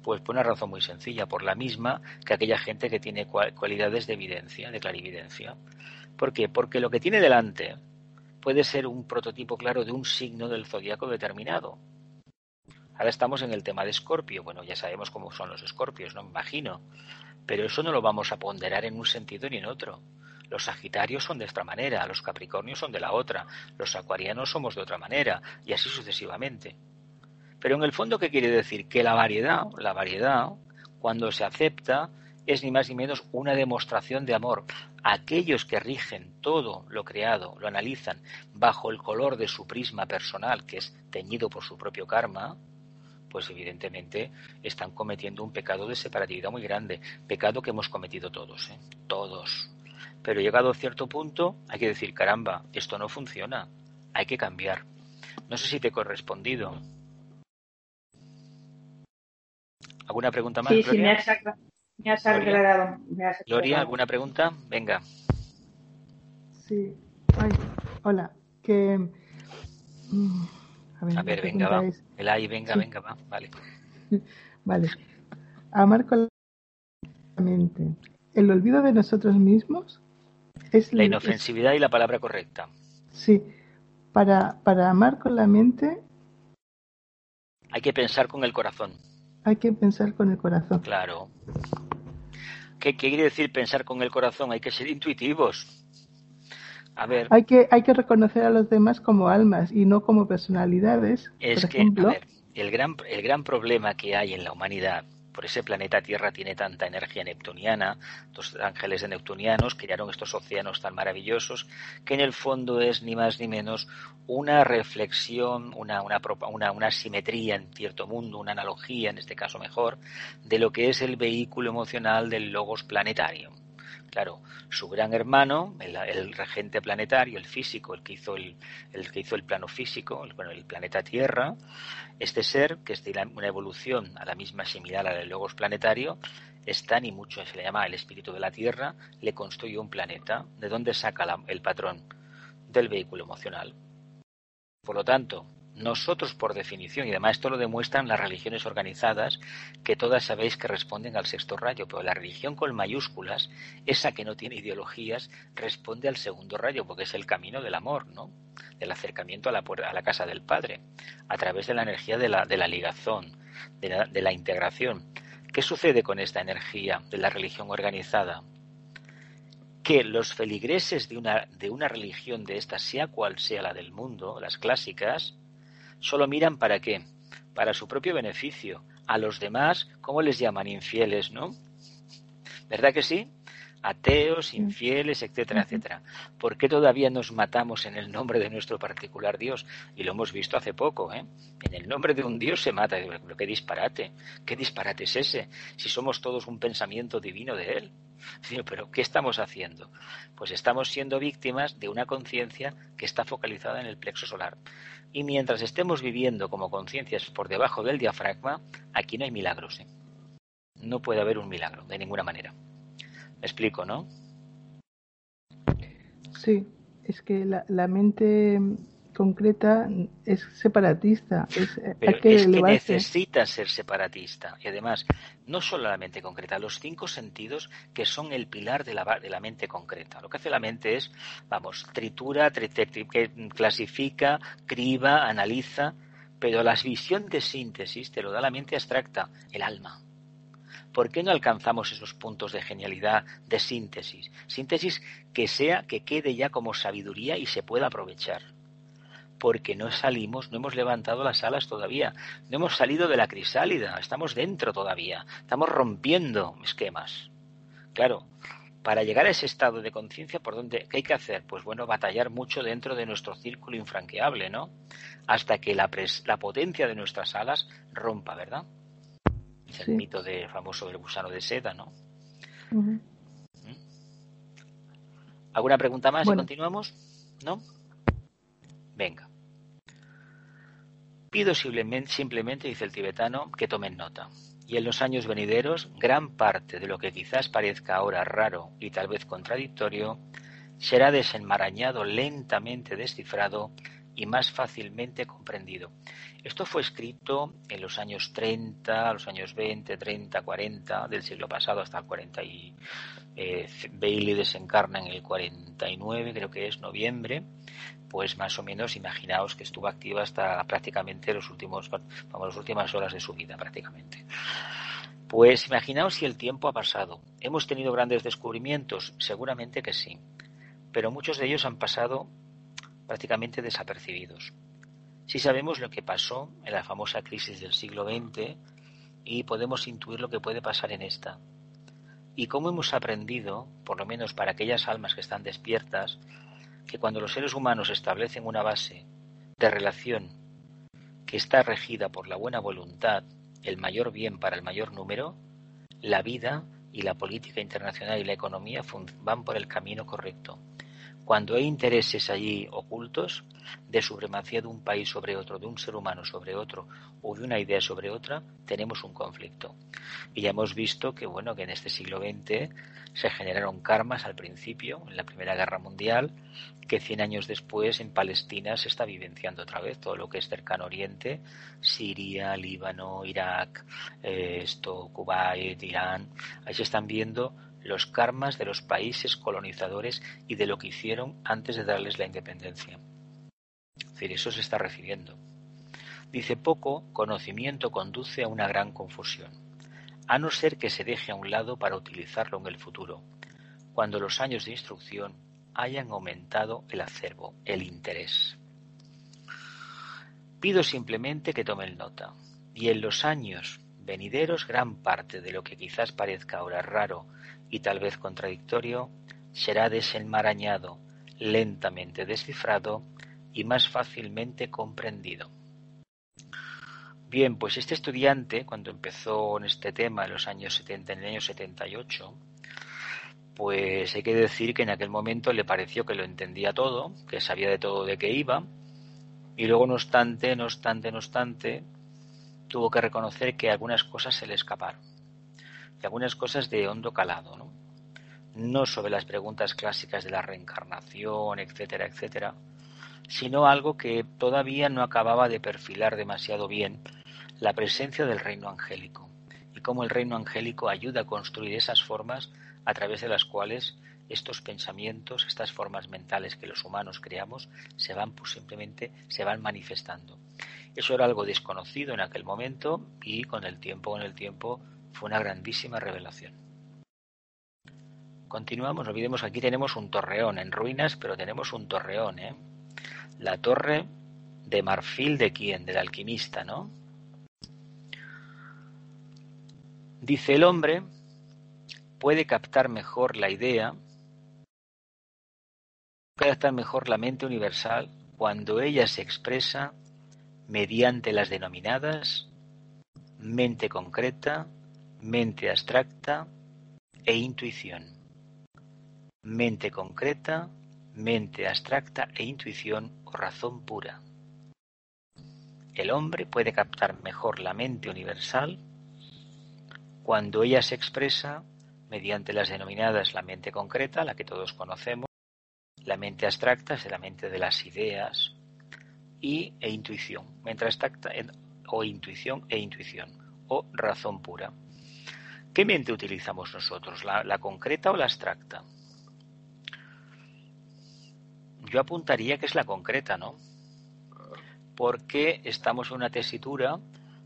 Pues por una razón muy sencilla, por la misma que aquella gente que tiene cualidades de evidencia, de clarividencia. ¿Por qué? Porque lo que tiene delante puede ser un prototipo claro de un signo del zodiaco determinado. Ahora estamos en el tema de Escorpio. Bueno, ya sabemos cómo son los Escorpios, no me imagino. Pero eso no lo vamos a ponderar en un sentido ni en otro. Los Sagitarios son de esta manera, los Capricornios son de la otra, los Acuarianos somos de otra manera, y así sucesivamente. Pero en el fondo, ¿qué quiere decir? Que la variedad, la variedad, cuando se acepta, es ni más ni menos una demostración de amor. Aquellos que rigen todo lo creado, lo analizan bajo el color de su prisma personal, que es teñido por su propio karma, pues evidentemente están cometiendo un pecado de separatividad muy grande, pecado que hemos cometido todos, ¿eh? todos. Pero llegado a cierto punto hay que decir, caramba, esto no funciona, hay que cambiar. No sé si te he correspondido. ¿Alguna pregunta más? Sí, sí, me has, aclarado. Gloria, ¿alguna pregunta? Venga. Sí. hola. Que. Mm, a ver, venga, va. El ahí, venga, venga, va. Vale. vale. Amar con la mente. ¿El olvido de nosotros mismos? es la inofensividad y la palabra correcta. Sí, para, para amar con la mente hay que pensar con el corazón. Hay que pensar con el corazón. Claro. ¿Qué, quiere decir pensar con el corazón? Hay que ser intuitivos. A ver. Hay que, hay que reconocer a los demás como almas y no como personalidades. Es que, a ver, el gran, el gran problema que hay en la humanidad por ese planeta Tierra tiene tanta energía neptuniana, los ángeles de neptunianos crearon estos océanos tan maravillosos, que en el fondo es ni más ni menos una reflexión, una, simetría en cierto mundo, una analogía, en este caso mejor, de lo que es el vehículo emocional del logos planetario. Claro, su gran hermano, el, regente planetario, el físico, el que hizo el, que hizo el plano físico, el, bueno, el planeta Tierra, este ser, que es de una evolución a la misma similar a la del logos planetario, está ni mucho se le llama el espíritu de la Tierra, le construyó un planeta. ¿De dónde saca el patrón? Del vehículo emocional. Por lo tanto, nosotros, por definición, y además esto lo demuestran las religiones organizadas, que todas sabéis que responden al sexto rayo, pero la religión con mayúsculas, esa que no tiene ideologías, responde al segundo rayo, porque es el camino del amor, ¿no? Del acercamiento a la, a la casa del Padre, a través de la energía de la, de la ligazón, de la, de la integración. ¿Qué sucede con esta energía de la religión organizada? que los feligreses de una, de una religión de esta, sea cual sea la del mundo, las clásicas, solo miran para qué? Para su propio beneficio. A los demás, ¿cómo les llaman? Infieles, ¿no? ¿Verdad que sí? Ateos, infieles, etcétera, etcétera. ¿Por qué todavía nos matamos en el nombre de nuestro particular Dios? Y lo hemos visto hace poco, ¿eh? En el nombre de un Dios se mata. Pero qué disparate, qué disparate es ese, si somos todos un pensamiento divino de Él. Pero ¿qué estamos haciendo? Pues estamos siendo víctimas de una conciencia que está focalizada en el plexo solar. Y mientras estemos viviendo como conciencias por debajo del diafragma, aquí no hay milagros. ¿eh? No puede haber un milagro, de ninguna manera. ¿Me explico, no? Sí, es que la, la mente concreta es separatista. Es, eh, Pero que, es que necesita ser separatista. Y además, no solo la mente concreta, los cinco sentidos que son el pilar de la, de la mente concreta. Lo que hace la mente es, vamos, tritura, clasifica, criba, analiza, pero la visión de síntesis te lo da la mente abstracta, el alma. ¿Por qué no alcanzamos esos puntos de genialidad, de síntesis? Síntesis que sea, que quede ya como sabiduría y se pueda aprovechar porque no salimos, no hemos levantado las alas todavía, no hemos salido de la crisálida, estamos dentro todavía, estamos rompiendo esquemas. Claro, para llegar a ese estado de conciencia, ¿por dónde? ¿Qué hay que hacer? Pues bueno, batallar mucho dentro de nuestro círculo infranqueable, ¿no? Hasta que la, la potencia de nuestras alas rompa, ¿verdad? Es el mito de, famoso del gusano de seda, ¿no? ¿Mm? ¿Alguna pregunta más y continuamos? ¿No? Venga. Pido simplemente, dice el tibetano, que tomen nota. Y en los años venideros, gran parte de lo que quizás parezca ahora raro y tal vez contradictorio, será desenmarañado, lentamente descifrado y más fácilmente comprendido. Esto fue escrito en los años 30, los años 20, 30, 40 del siglo pasado hasta el 40 y eh, Bailey desencarna en el 49, creo que es noviembre, pues más o menos imaginaos que estuvo activa hasta prácticamente los últimos, vamos, las últimas horas de su vida prácticamente. Pues imaginaos si el tiempo ha pasado. ¿Hemos tenido grandes descubrimientos? Seguramente que sí, pero muchos de ellos han pasado prácticamente desapercibidos. Si sabemos lo que pasó en la famosa crisis del siglo XX y podemos intuir lo que puede pasar en esta. Y cómo hemos aprendido, por lo menos para aquellas almas que están despiertas, que cuando los seres humanos establecen una base de relación que está regida por la buena voluntad, el mayor bien para el mayor número, la vida y la política internacional y la economía van por el camino correcto. Cuando hay intereses allí ocultos de supremacía de un país sobre otro, de un ser humano sobre otro o de una idea sobre otra, tenemos un conflicto. Y ya hemos visto que bueno, que en este siglo XX se generaron karmas al principio, en la Primera Guerra Mundial, que 100 años después en Palestina se está vivenciando otra vez todo lo que es cercano Oriente, Siria, Líbano, Irak, eh, esto, Kuwait, Irán. Ahí se están viendo los karmas de los países colonizadores y de lo que hicieron antes de darles la independencia. Es eso se está refiriendo. Dice poco conocimiento conduce a una gran confusión, a no ser que se deje a un lado para utilizarlo en el futuro, cuando los años de instrucción hayan aumentado el acervo, el interés. Pido simplemente que tomen nota, y en los años venideros gran parte de lo que quizás parezca ahora raro y tal vez contradictorio será desenmarañado, lentamente descifrado y más fácilmente comprendido. Bien, pues este estudiante, cuando empezó en este tema en los años 70, en el año 78, pues hay que decir que en aquel momento le pareció que lo entendía todo, que sabía de todo de qué iba, y luego no obstante, no obstante, no obstante, tuvo que reconocer que algunas cosas se le escaparon, y algunas cosas de hondo calado, ¿no? No sobre las preguntas clásicas de la reencarnación, etcétera, etcétera, sino algo que todavía no acababa de perfilar demasiado bien la presencia del reino angélico y cómo el reino angélico ayuda a construir esas formas a través de las cuales estos pensamientos, estas formas mentales que los humanos creamos, se van pues, simplemente se van manifestando. Eso era algo desconocido en aquel momento y con el tiempo, con el tiempo, fue una grandísima revelación. Continuamos, no olvidemos que aquí tenemos un torreón en ruinas, pero tenemos un torreón, ¿eh? La torre de marfil de quién? Del alquimista, ¿no? Dice el hombre puede captar mejor la idea, puede captar mejor la mente universal cuando ella se expresa mediante las denominadas mente concreta, mente abstracta e intuición. Mente concreta, mente abstracta e intuición o razón pura. El hombre puede captar mejor la mente universal cuando ella se expresa mediante las denominadas la mente concreta, la que todos conocemos, la mente abstracta es la mente de las ideas y e intuición, mente abstracta o intuición e intuición o razón pura. ¿Qué mente utilizamos nosotros, la, concreta o la abstracta? Yo apuntaría que es la concreta, ¿no? Porque estamos en una tesitura,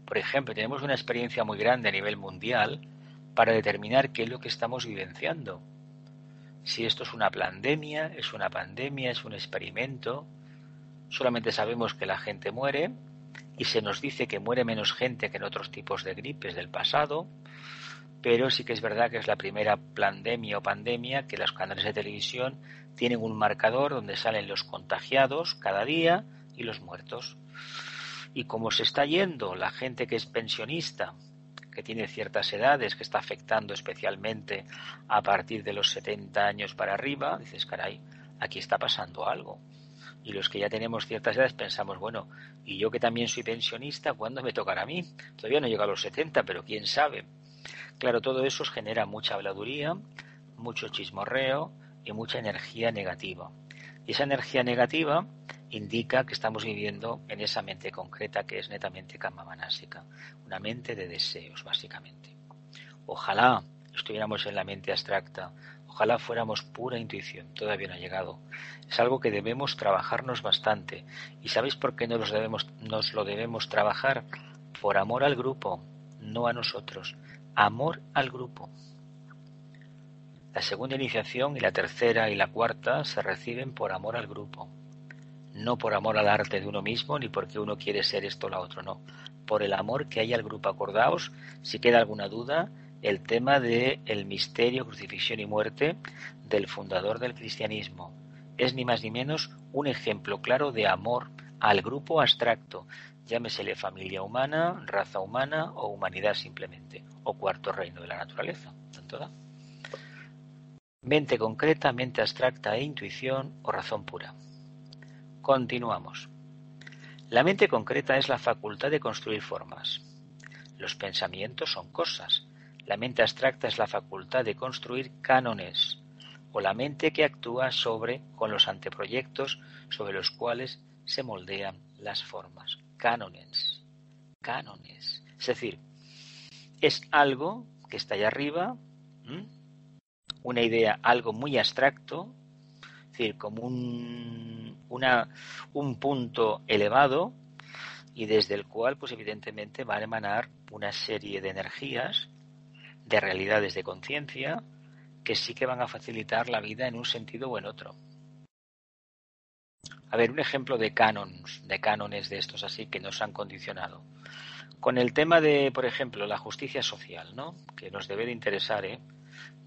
por ejemplo, tenemos una experiencia muy grande a nivel mundial, para determinar qué es lo que estamos vivenciando. Si esto es una pandemia, es una pandemia, es un experimento, solamente sabemos que la gente muere y se nos dice que muere menos gente que en otros tipos de gripes del pasado, pero sí que es verdad que es la primera pandemia o pandemia que los canales de televisión tienen un marcador donde salen los contagiados cada día y los muertos. Y como se está yendo la gente que es pensionista que tiene ciertas edades, que está afectando especialmente a partir de los 70 años para arriba, dices, caray, aquí está pasando algo. Y los que ya tenemos ciertas edades pensamos, bueno, y yo que también soy pensionista, ¿cuándo me tocará a mí? Todavía no llega a los 70, pero quién sabe. Claro, todo eso genera mucha habladuría, mucho chismorreo y mucha energía negativa. Y esa energía negativa indica que estamos viviendo en esa mente concreta que es netamente kamamanásika, una mente de deseos, básicamente. Ojalá estuviéramos en la mente abstracta, ojalá fuéramos pura intuición, todavía no ha llegado. Es algo que debemos trabajarnos bastante. ¿Y sabéis por qué nos, debemos, nos lo debemos trabajar? Por amor al grupo, no a nosotros. Amor al grupo. La segunda iniciación y la tercera y la cuarta se reciben por amor al grupo no por amor al arte de uno mismo ni porque uno quiere ser esto o la otro, no, por el amor que hay al grupo. Acordaos, si queda alguna duda, el tema de el misterio, crucifixión y muerte del fundador del cristianismo. Es ni más ni menos un ejemplo claro de amor al grupo abstracto, llámesele familia humana, raza humana o humanidad simplemente, o cuarto reino de la naturaleza. ¿Tanto? Mente concreta, mente abstracta e intuición o razón pura. Continuamos. La mente concreta es la facultad de construir formas. Los pensamientos son cosas. La mente abstracta es la facultad de construir cánones o la mente que actúa sobre con los anteproyectos sobre los cuales se moldean las formas. Cánones. Cánones. Es decir, es algo que está allá arriba, una idea, algo muy abstracto, es decir, como un, una, un punto elevado y desde el cual, pues evidentemente, va a emanar una serie de energías, de realidades de conciencia, que sí que van a facilitar la vida en un sentido o en otro. A ver, un ejemplo de canons, de cánones de estos así que nos han condicionado. Con el tema de, por ejemplo, la justicia social, ¿no? Que nos debe de interesar, ¿eh?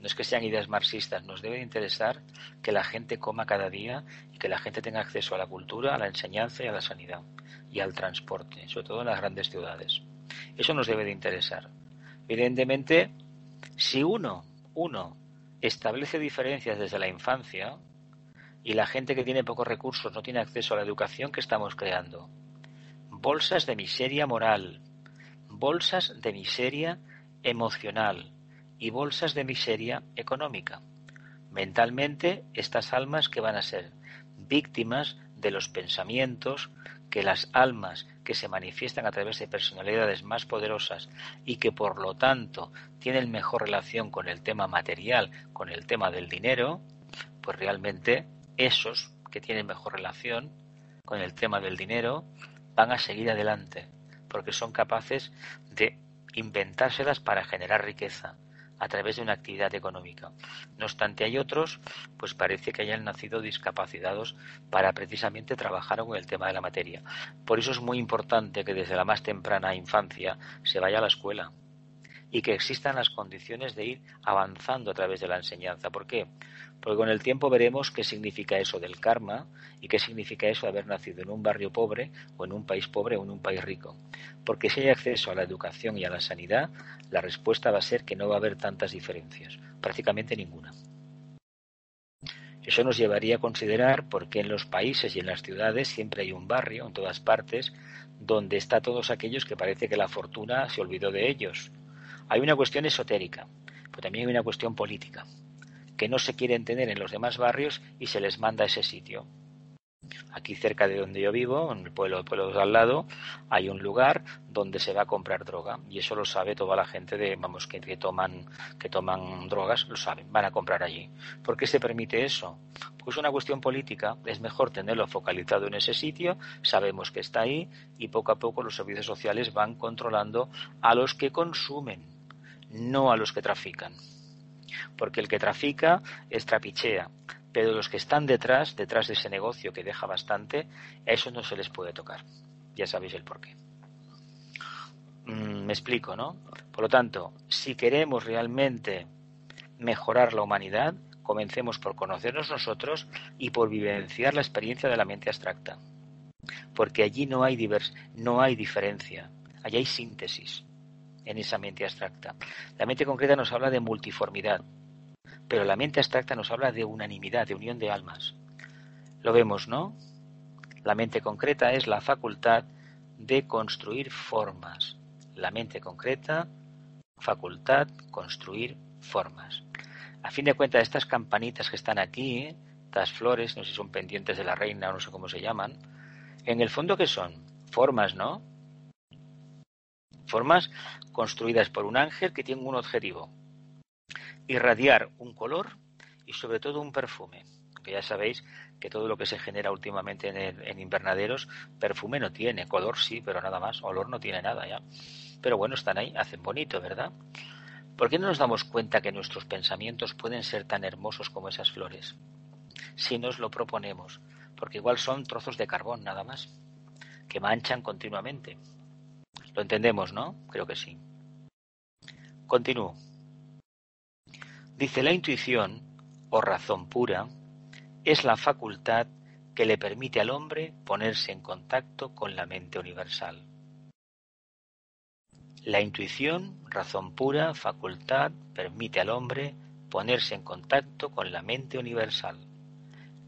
No es que sean ideas marxistas, nos debe de interesar que la gente coma cada día y que la gente tenga acceso a la cultura, a la enseñanza y a la sanidad y al transporte, sobre todo en las grandes ciudades. Eso nos debe de interesar. Evidentemente, si uno, uno, establece diferencias desde la infancia y la gente que tiene pocos recursos no tiene acceso a la educación que estamos creando. Bolsas de miseria moral, bolsas de miseria emocional y bolsas de miseria económica. Mentalmente, estas almas que van a ser víctimas de los pensamientos que las almas que se manifiestan a través de personalidades más poderosas y que por lo tanto tienen mejor relación con el tema material, con el tema del dinero, pues realmente esos que tienen mejor relación con el tema del dinero van a seguir adelante, porque son capaces de inventárselas para generar riqueza, a través de una actividad económica. No obstante, hay otros, pues parece que hayan nacido discapacitados para precisamente trabajar con el tema de la materia. Por eso es muy importante que desde la más temprana infancia se vaya a la escuela y que existan las condiciones de ir avanzando a través de la enseñanza. ¿Por qué? Porque con el tiempo veremos qué significa eso del karma y qué significa eso de haber nacido en un barrio pobre o en un país pobre o en un país rico. Porque si hay acceso a la educación y a la sanidad, la respuesta va a ser que no va a haber tantas diferencias, prácticamente ninguna. Eso nos llevaría a considerar por qué en los países y en las ciudades siempre hay un barrio, en todas partes, donde está todos aquellos que parece que la fortuna se olvidó de ellos. Hay una cuestión esotérica, pero también hay una cuestión política que no se quieren tener en los demás barrios y se les manda a ese sitio. Aquí cerca de donde yo vivo, en el pueblo, pueblo de al lado, hay un lugar donde se va a comprar droga y eso lo sabe toda la gente de, vamos, que, que toman que toman drogas, lo saben, van a comprar allí. ¿Por qué se permite eso? Pues una cuestión política, es mejor tenerlo focalizado en ese sitio, sabemos que está ahí y poco a poco los servicios sociales van controlando a los que consumen, no a los que trafican porque el que trafica es trapichea, pero los que están detrás, detrás de ese negocio que deja bastante, a eso no se les puede tocar. Ya sabéis el porqué. Mm, me explico, ¿no? Por lo tanto, si queremos realmente mejorar la humanidad, comencemos por conocernos nosotros y por vivenciar la experiencia de la mente abstracta. Porque allí no hay, divers no hay diferencia, allí hay síntesis en esa mente abstracta. La mente concreta nos habla de multiformidad, pero la mente abstracta nos habla de unanimidad, de unión de almas. Lo vemos, ¿no? La mente concreta es la facultad de construir formas. La mente concreta, facultad, construir formas. A fin de cuentas, estas campanitas que están aquí, estas flores, no sé si son pendientes de la reina o no sé cómo se llaman, en el fondo, ¿qué son? Formas, ¿no? Formas construidas por un ángel que tiene un objetivo, irradiar un color y sobre todo un perfume. Que ya sabéis que todo lo que se genera últimamente en, invernaderos, perfume no tiene, color sí, pero nada más, olor no tiene nada ya. Pero bueno, están ahí, hacen bonito, ¿verdad? ¿Por qué no nos damos cuenta que nuestros pensamientos pueden ser tan hermosos como esas flores? Si nos lo proponemos, porque igual son trozos de carbón nada más, que manchan continuamente. Lo entendemos, ¿no? Creo que sí. Continúo. Dice la intuición, o razón pura, es la facultad que le permite al hombre ponerse en contacto con la mente universal. La intuición, razón pura, facultad, permite al hombre ponerse en contacto con la mente universal,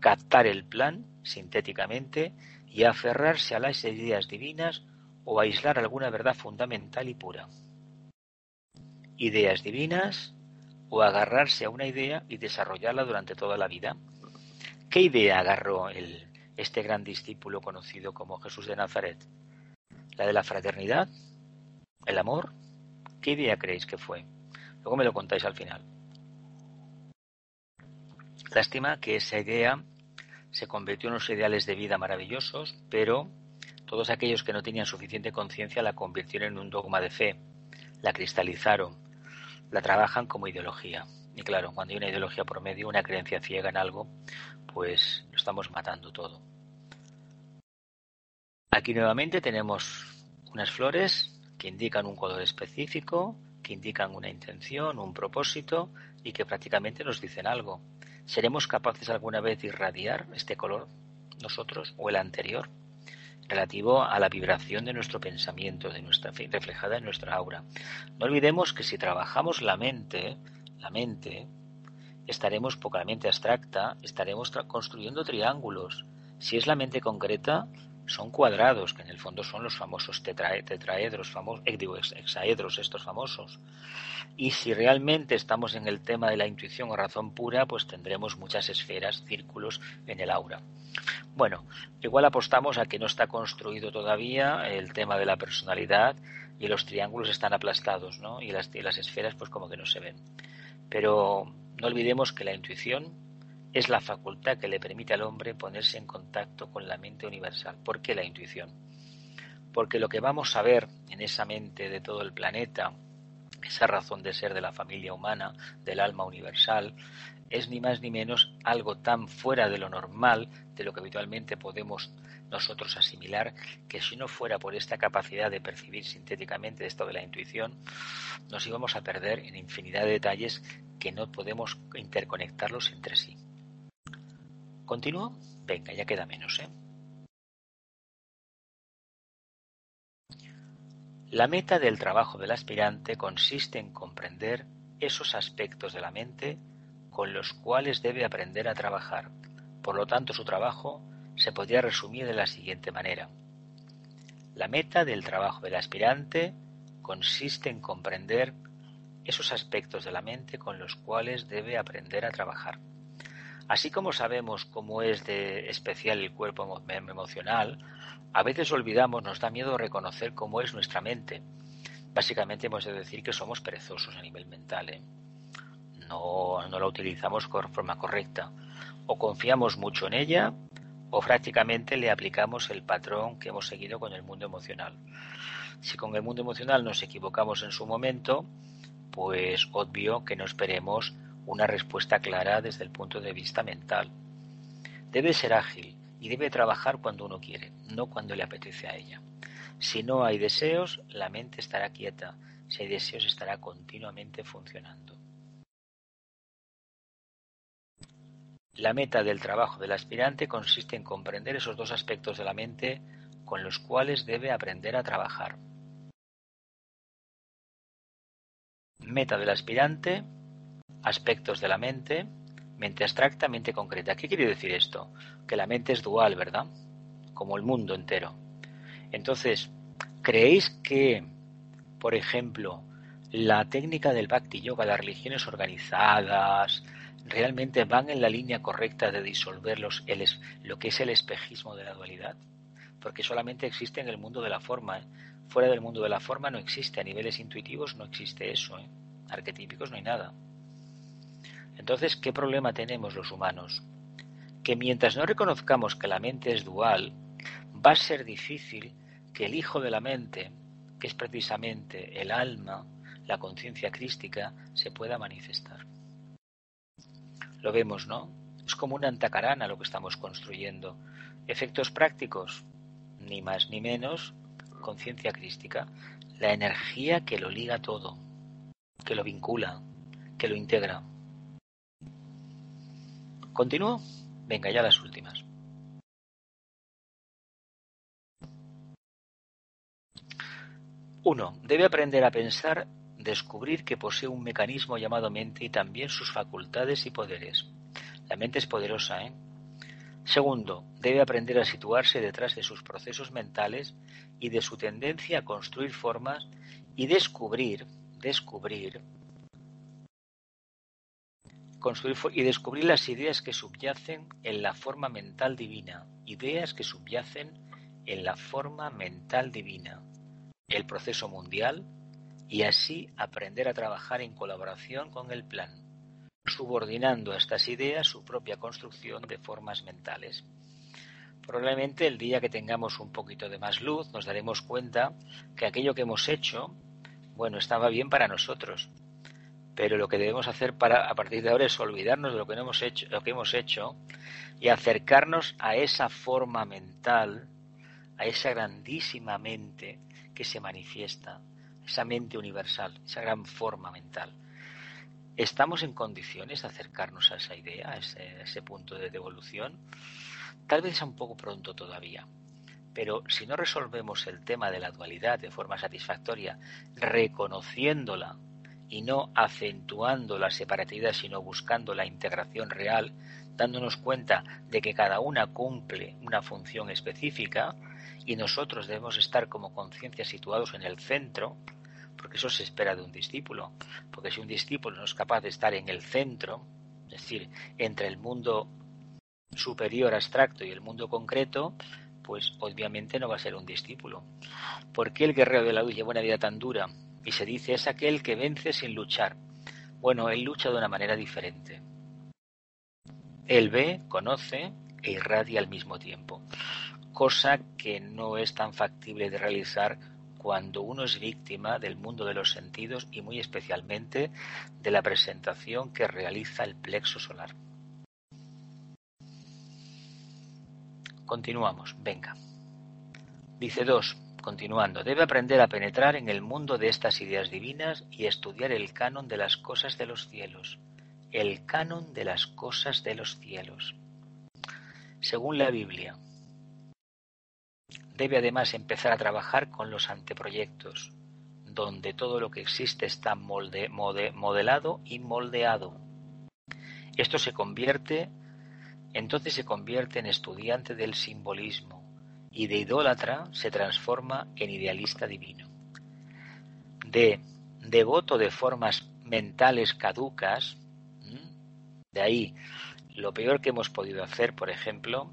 captar el plan sintéticamente y aferrarse a las ideas divinas o aislar alguna verdad fundamental y pura. Ideas divinas, o agarrarse a una idea y desarrollarla durante toda la vida. ¿Qué idea agarró este gran discípulo conocido como Jesús de Nazaret? ¿La de la fraternidad? ¿El amor? ¿Qué idea creéis que fue? Luego me lo contáis al final. Lástima que esa idea se convirtió en unos ideales de vida maravillosos, pero todos aquellos que no tenían suficiente conciencia la convirtieron en un dogma de fe, la cristalizaron, la trabajan como ideología. Y claro, cuando hay una ideología por medio, una creencia ciega en algo, pues lo estamos matando todo. Aquí nuevamente tenemos unas flores que indican un color específico, que indican una intención, un propósito y que prácticamente nos dicen algo. ¿Seremos capaces alguna vez de irradiar este color nosotros o el anterior? Relativo a la vibración de nuestro pensamiento, de nuestra reflejada en nuestra aura. No olvidemos que si trabajamos la mente, la mente, estaremos poca la mente abstracta, estaremos construyendo triángulos. Si es la mente concreta, son cuadrados, que en el fondo son los famosos tetraedros, famosos, eh, digo, hexaedros, estos famosos. Y si realmente estamos en el tema de la intuición o razón pura, pues tendremos muchas esferas, círculos en el aura. Bueno, igual apostamos a que no está construido todavía el tema de la personalidad y los triángulos están aplastados, ¿no? Y las, y las esferas pues como que no se ven. Pero no olvidemos que la intuición es la facultad que le permite al hombre ponerse en contacto con la mente universal. ¿Por qué la intuición? Porque lo que vamos a ver en esa mente de todo el planeta, esa razón de ser de la familia humana, del alma universal, es ni más ni menos algo tan fuera de lo normal, de lo que habitualmente podemos nosotros asimilar, que si no fuera por esta capacidad de percibir sintéticamente esto de la intuición, nos íbamos a perder en infinidad de detalles que no podemos interconectarlos entre sí. ¿Continúo? Venga, ya queda menos, ¿eh? La meta del trabajo del aspirante consiste en comprender esos aspectos de la mente con los cuales debe aprender a trabajar. Por lo tanto, su trabajo se podría resumir de la siguiente manera. La meta del trabajo del aspirante consiste en comprender esos aspectos de la mente con los cuales debe aprender a trabajar. Así como sabemos cómo es de especial el cuerpo emocional, a veces olvidamos, nos da miedo reconocer cómo es nuestra mente. Básicamente hemos de decir que somos perezosos a nivel mental. ¿eh? No, no la utilizamos de forma correcta. O confiamos mucho en ella o prácticamente le aplicamos el patrón que hemos seguido con el mundo emocional. Si con el mundo emocional nos equivocamos en su momento, pues obvio que no esperemos una respuesta clara desde el punto de vista mental. Debe ser ágil y debe trabajar cuando uno quiere, no cuando le apetece a ella. Si no hay deseos, la mente estará quieta. Si hay deseos, estará continuamente funcionando. La meta del trabajo del aspirante consiste en comprender esos dos aspectos de la mente con los cuales debe aprender a trabajar. Meta del aspirante aspectos de la mente, mente abstracta, mente concreta. ¿Qué quiere decir esto? Que la mente es dual, ¿verdad? Como el mundo entero. Entonces, ¿creéis que, por ejemplo, la técnica del Bhakti Yoga, las religiones organizadas, realmente van en la línea correcta de disolver los, lo que es el espejismo de la dualidad? Porque solamente existe en el mundo de la forma. ¿eh? Fuera del mundo de la forma no existe, a niveles intuitivos no existe eso. ¿eh? Arquetípicos no hay nada. Entonces, ¿qué problema tenemos los humanos? Que mientras no reconozcamos que la mente es dual, va a ser difícil que el hijo de la mente, que es precisamente el alma, la conciencia crística, se pueda manifestar. Lo vemos, ¿no? Es como una antacarana lo que estamos construyendo. Efectos prácticos, ni más ni menos, conciencia crística, la energía que lo liga todo, que lo vincula, que lo integra. ¿Continúo? Venga, ya las últimas. Uno, debe aprender a pensar, descubrir que posee un mecanismo llamado mente y también sus facultades y poderes. La mente es poderosa, ¿eh? Segundo, debe aprender a situarse detrás de sus procesos mentales y de su tendencia a construir formas y descubrir, descubrir construir y descubrir las ideas que subyacen en la forma mental divina, ideas que subyacen en la forma mental divina, el proceso mundial y así aprender a trabajar en colaboración con el plan. subordinando a estas ideas su propia construcción de formas mentales. Probablemente el día que tengamos un poquito de más luz nos daremos cuenta que aquello que hemos hecho, bueno, estaba bien para nosotros, pero lo que debemos hacer para a partir de ahora es olvidarnos de lo que hemos hecho, lo que hemos hecho y acercarnos a esa forma mental, a esa grandísima mente que se manifiesta, esa mente universal, esa gran forma mental. ¿Estamos en condiciones de acercarnos a esa idea, a ese, punto de devolución? Tal vez sea un poco pronto todavía, pero si no resolvemos el tema de la dualidad de forma satisfactoria, reconociéndola y no acentuando la separatividad, sino buscando la integración real, dándonos cuenta de que cada una cumple una función específica y nosotros debemos estar como conciencia situados en el centro, porque eso se espera de un discípulo, porque si un discípulo no es capaz de estar en el centro, es decir, entre el mundo superior abstracto y el mundo concreto, pues obviamente no va a ser un discípulo. ¿Por qué el guerrero de la luz lleva una vida tan dura? Y se dice es aquel que vence sin luchar. Bueno, él lucha de una manera diferente. Él ve, conoce e irradia al mismo tiempo, cosa que no es tan factible de realizar cuando uno es víctima del mundo de los sentidos y muy especialmente de la presentación que realiza el plexo solar. Continuamos, venga. Dice 2. Continuando, debe aprender a penetrar en el mundo de estas ideas divinas y estudiar el canon de las cosas de los cielos. El canon de las cosas de los cielos. Según la Biblia, Debe además empezar a trabajar con los anteproyectos, donde todo lo que existe está modelado y moldeado. Esto se convierte, entonces se convierte en estudiante del simbolismo y de idólatra se transforma en idealista divino. De devoto de formas mentales caducas, de ahí lo peor que hemos podido hacer, por ejemplo,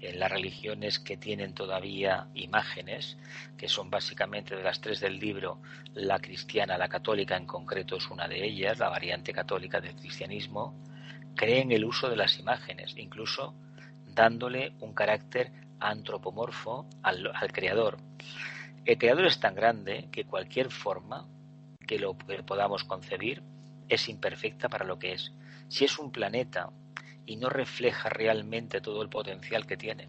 en las religiones que tienen todavía imágenes, que son básicamente de las tres del libro, la cristiana, la católica en concreto es una de ellas, la variante católica del cristianismo, creen el uso de las imágenes, incluso dándole un carácter antropomorfo al, creador. El creador es tan grande que cualquier forma que lo podamos concebir es imperfecta para lo que es. Si es un planeta y no refleja realmente todo el potencial que tiene.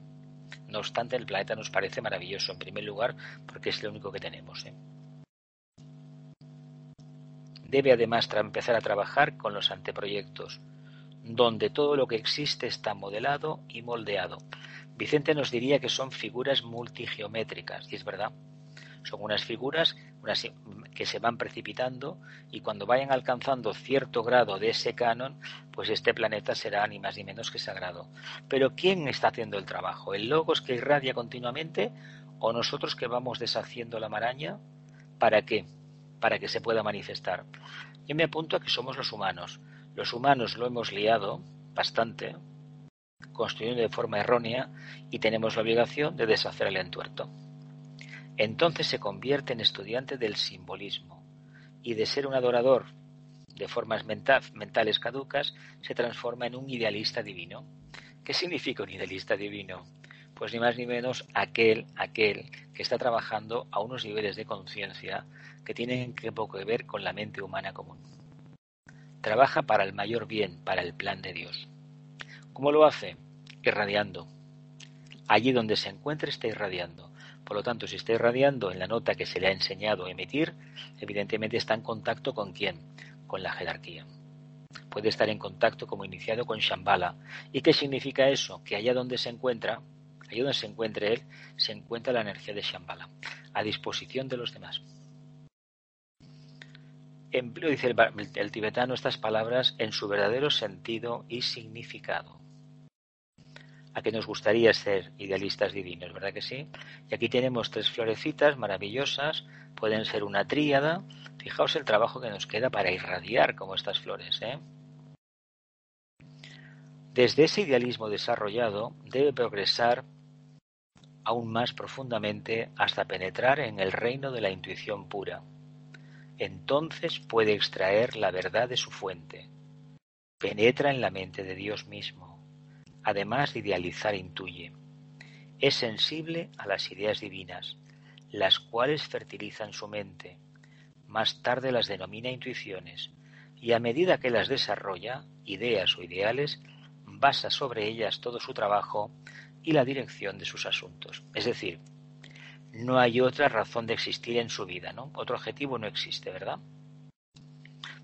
No obstante, el planeta nos parece maravilloso, en primer lugar, porque es lo único que tenemos. ¿eh? Debe además empezar a trabajar con los anteproyectos, donde todo lo que existe está modelado y moldeado. Vicente nos diría que son figuras multigeométricas, y es verdad. Son unas figuras que se van precipitando y cuando vayan alcanzando cierto grado de ese canon, pues este planeta será ni más ni menos que sagrado. Pero ¿quién está haciendo el trabajo? ¿El logos que irradia continuamente o nosotros que vamos deshaciendo la maraña? ¿Para qué? Para que se pueda manifestar. Yo me apunto a que somos los humanos. Los humanos lo hemos liado bastante, construyendo de forma errónea y tenemos la obligación de deshacer el entuerto. Entonces se convierte en estudiante del simbolismo y de ser un adorador de formas mentales caducas se transforma en un idealista divino. ¿Qué significa un idealista divino? Pues ni más ni menos aquel, aquel que está trabajando a unos niveles de conciencia que tienen que poco que ver con la mente humana común. Trabaja para el mayor bien, para el plan de Dios. ¿Cómo lo hace? Irradiando. Allí donde se encuentre está irradiando por lo tanto, si está irradiando en la nota que se le ha enseñado a emitir, evidentemente está en contacto con quién? Con la jerarquía. Puede estar en contacto como iniciado con Shambhala. ¿Y qué significa eso? Que allá donde se encuentra, allá donde se encuentre él, se encuentra la energía de Shambhala, a disposición de los demás. Empleo, dice el, tibetano, estas palabras en su verdadero sentido y significado a que nos gustaría ser idealistas divinos, ¿verdad que sí? Y aquí tenemos tres florecitas maravillosas, pueden ser una tríada. Fijaos el trabajo que nos queda para irradiar como estas flores, ¿eh? Desde ese idealismo desarrollado debe progresar aún más profundamente hasta penetrar en el reino de la intuición pura. Entonces puede extraer la verdad de su fuente, penetra en la mente de Dios mismo, además de idealizar intuye. Es sensible a las ideas divinas, las cuales fertilizan su mente. Más tarde las denomina intuiciones, y a medida que las desarrolla, ideas o ideales, basa sobre ellas todo su trabajo y la dirección de sus asuntos. Es decir, no hay otra razón de existir en su vida, ¿no? Otro objetivo no existe, ¿verdad?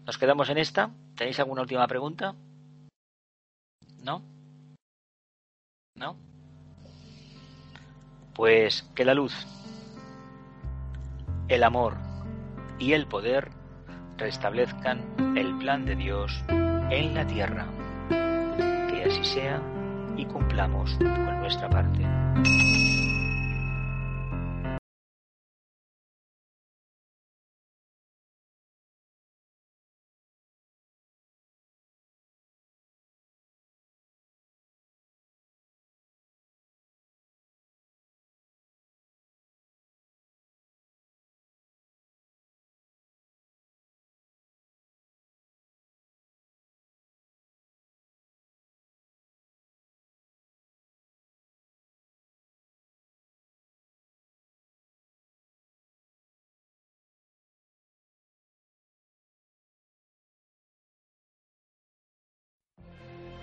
¿Nos quedamos en esta? ¿Tenéis alguna última pregunta? ¿No? ¿No? Pues que la luz, el amor y el poder restablezcan el plan de Dios en la tierra. Que así sea y cumplamos con nuestra parte.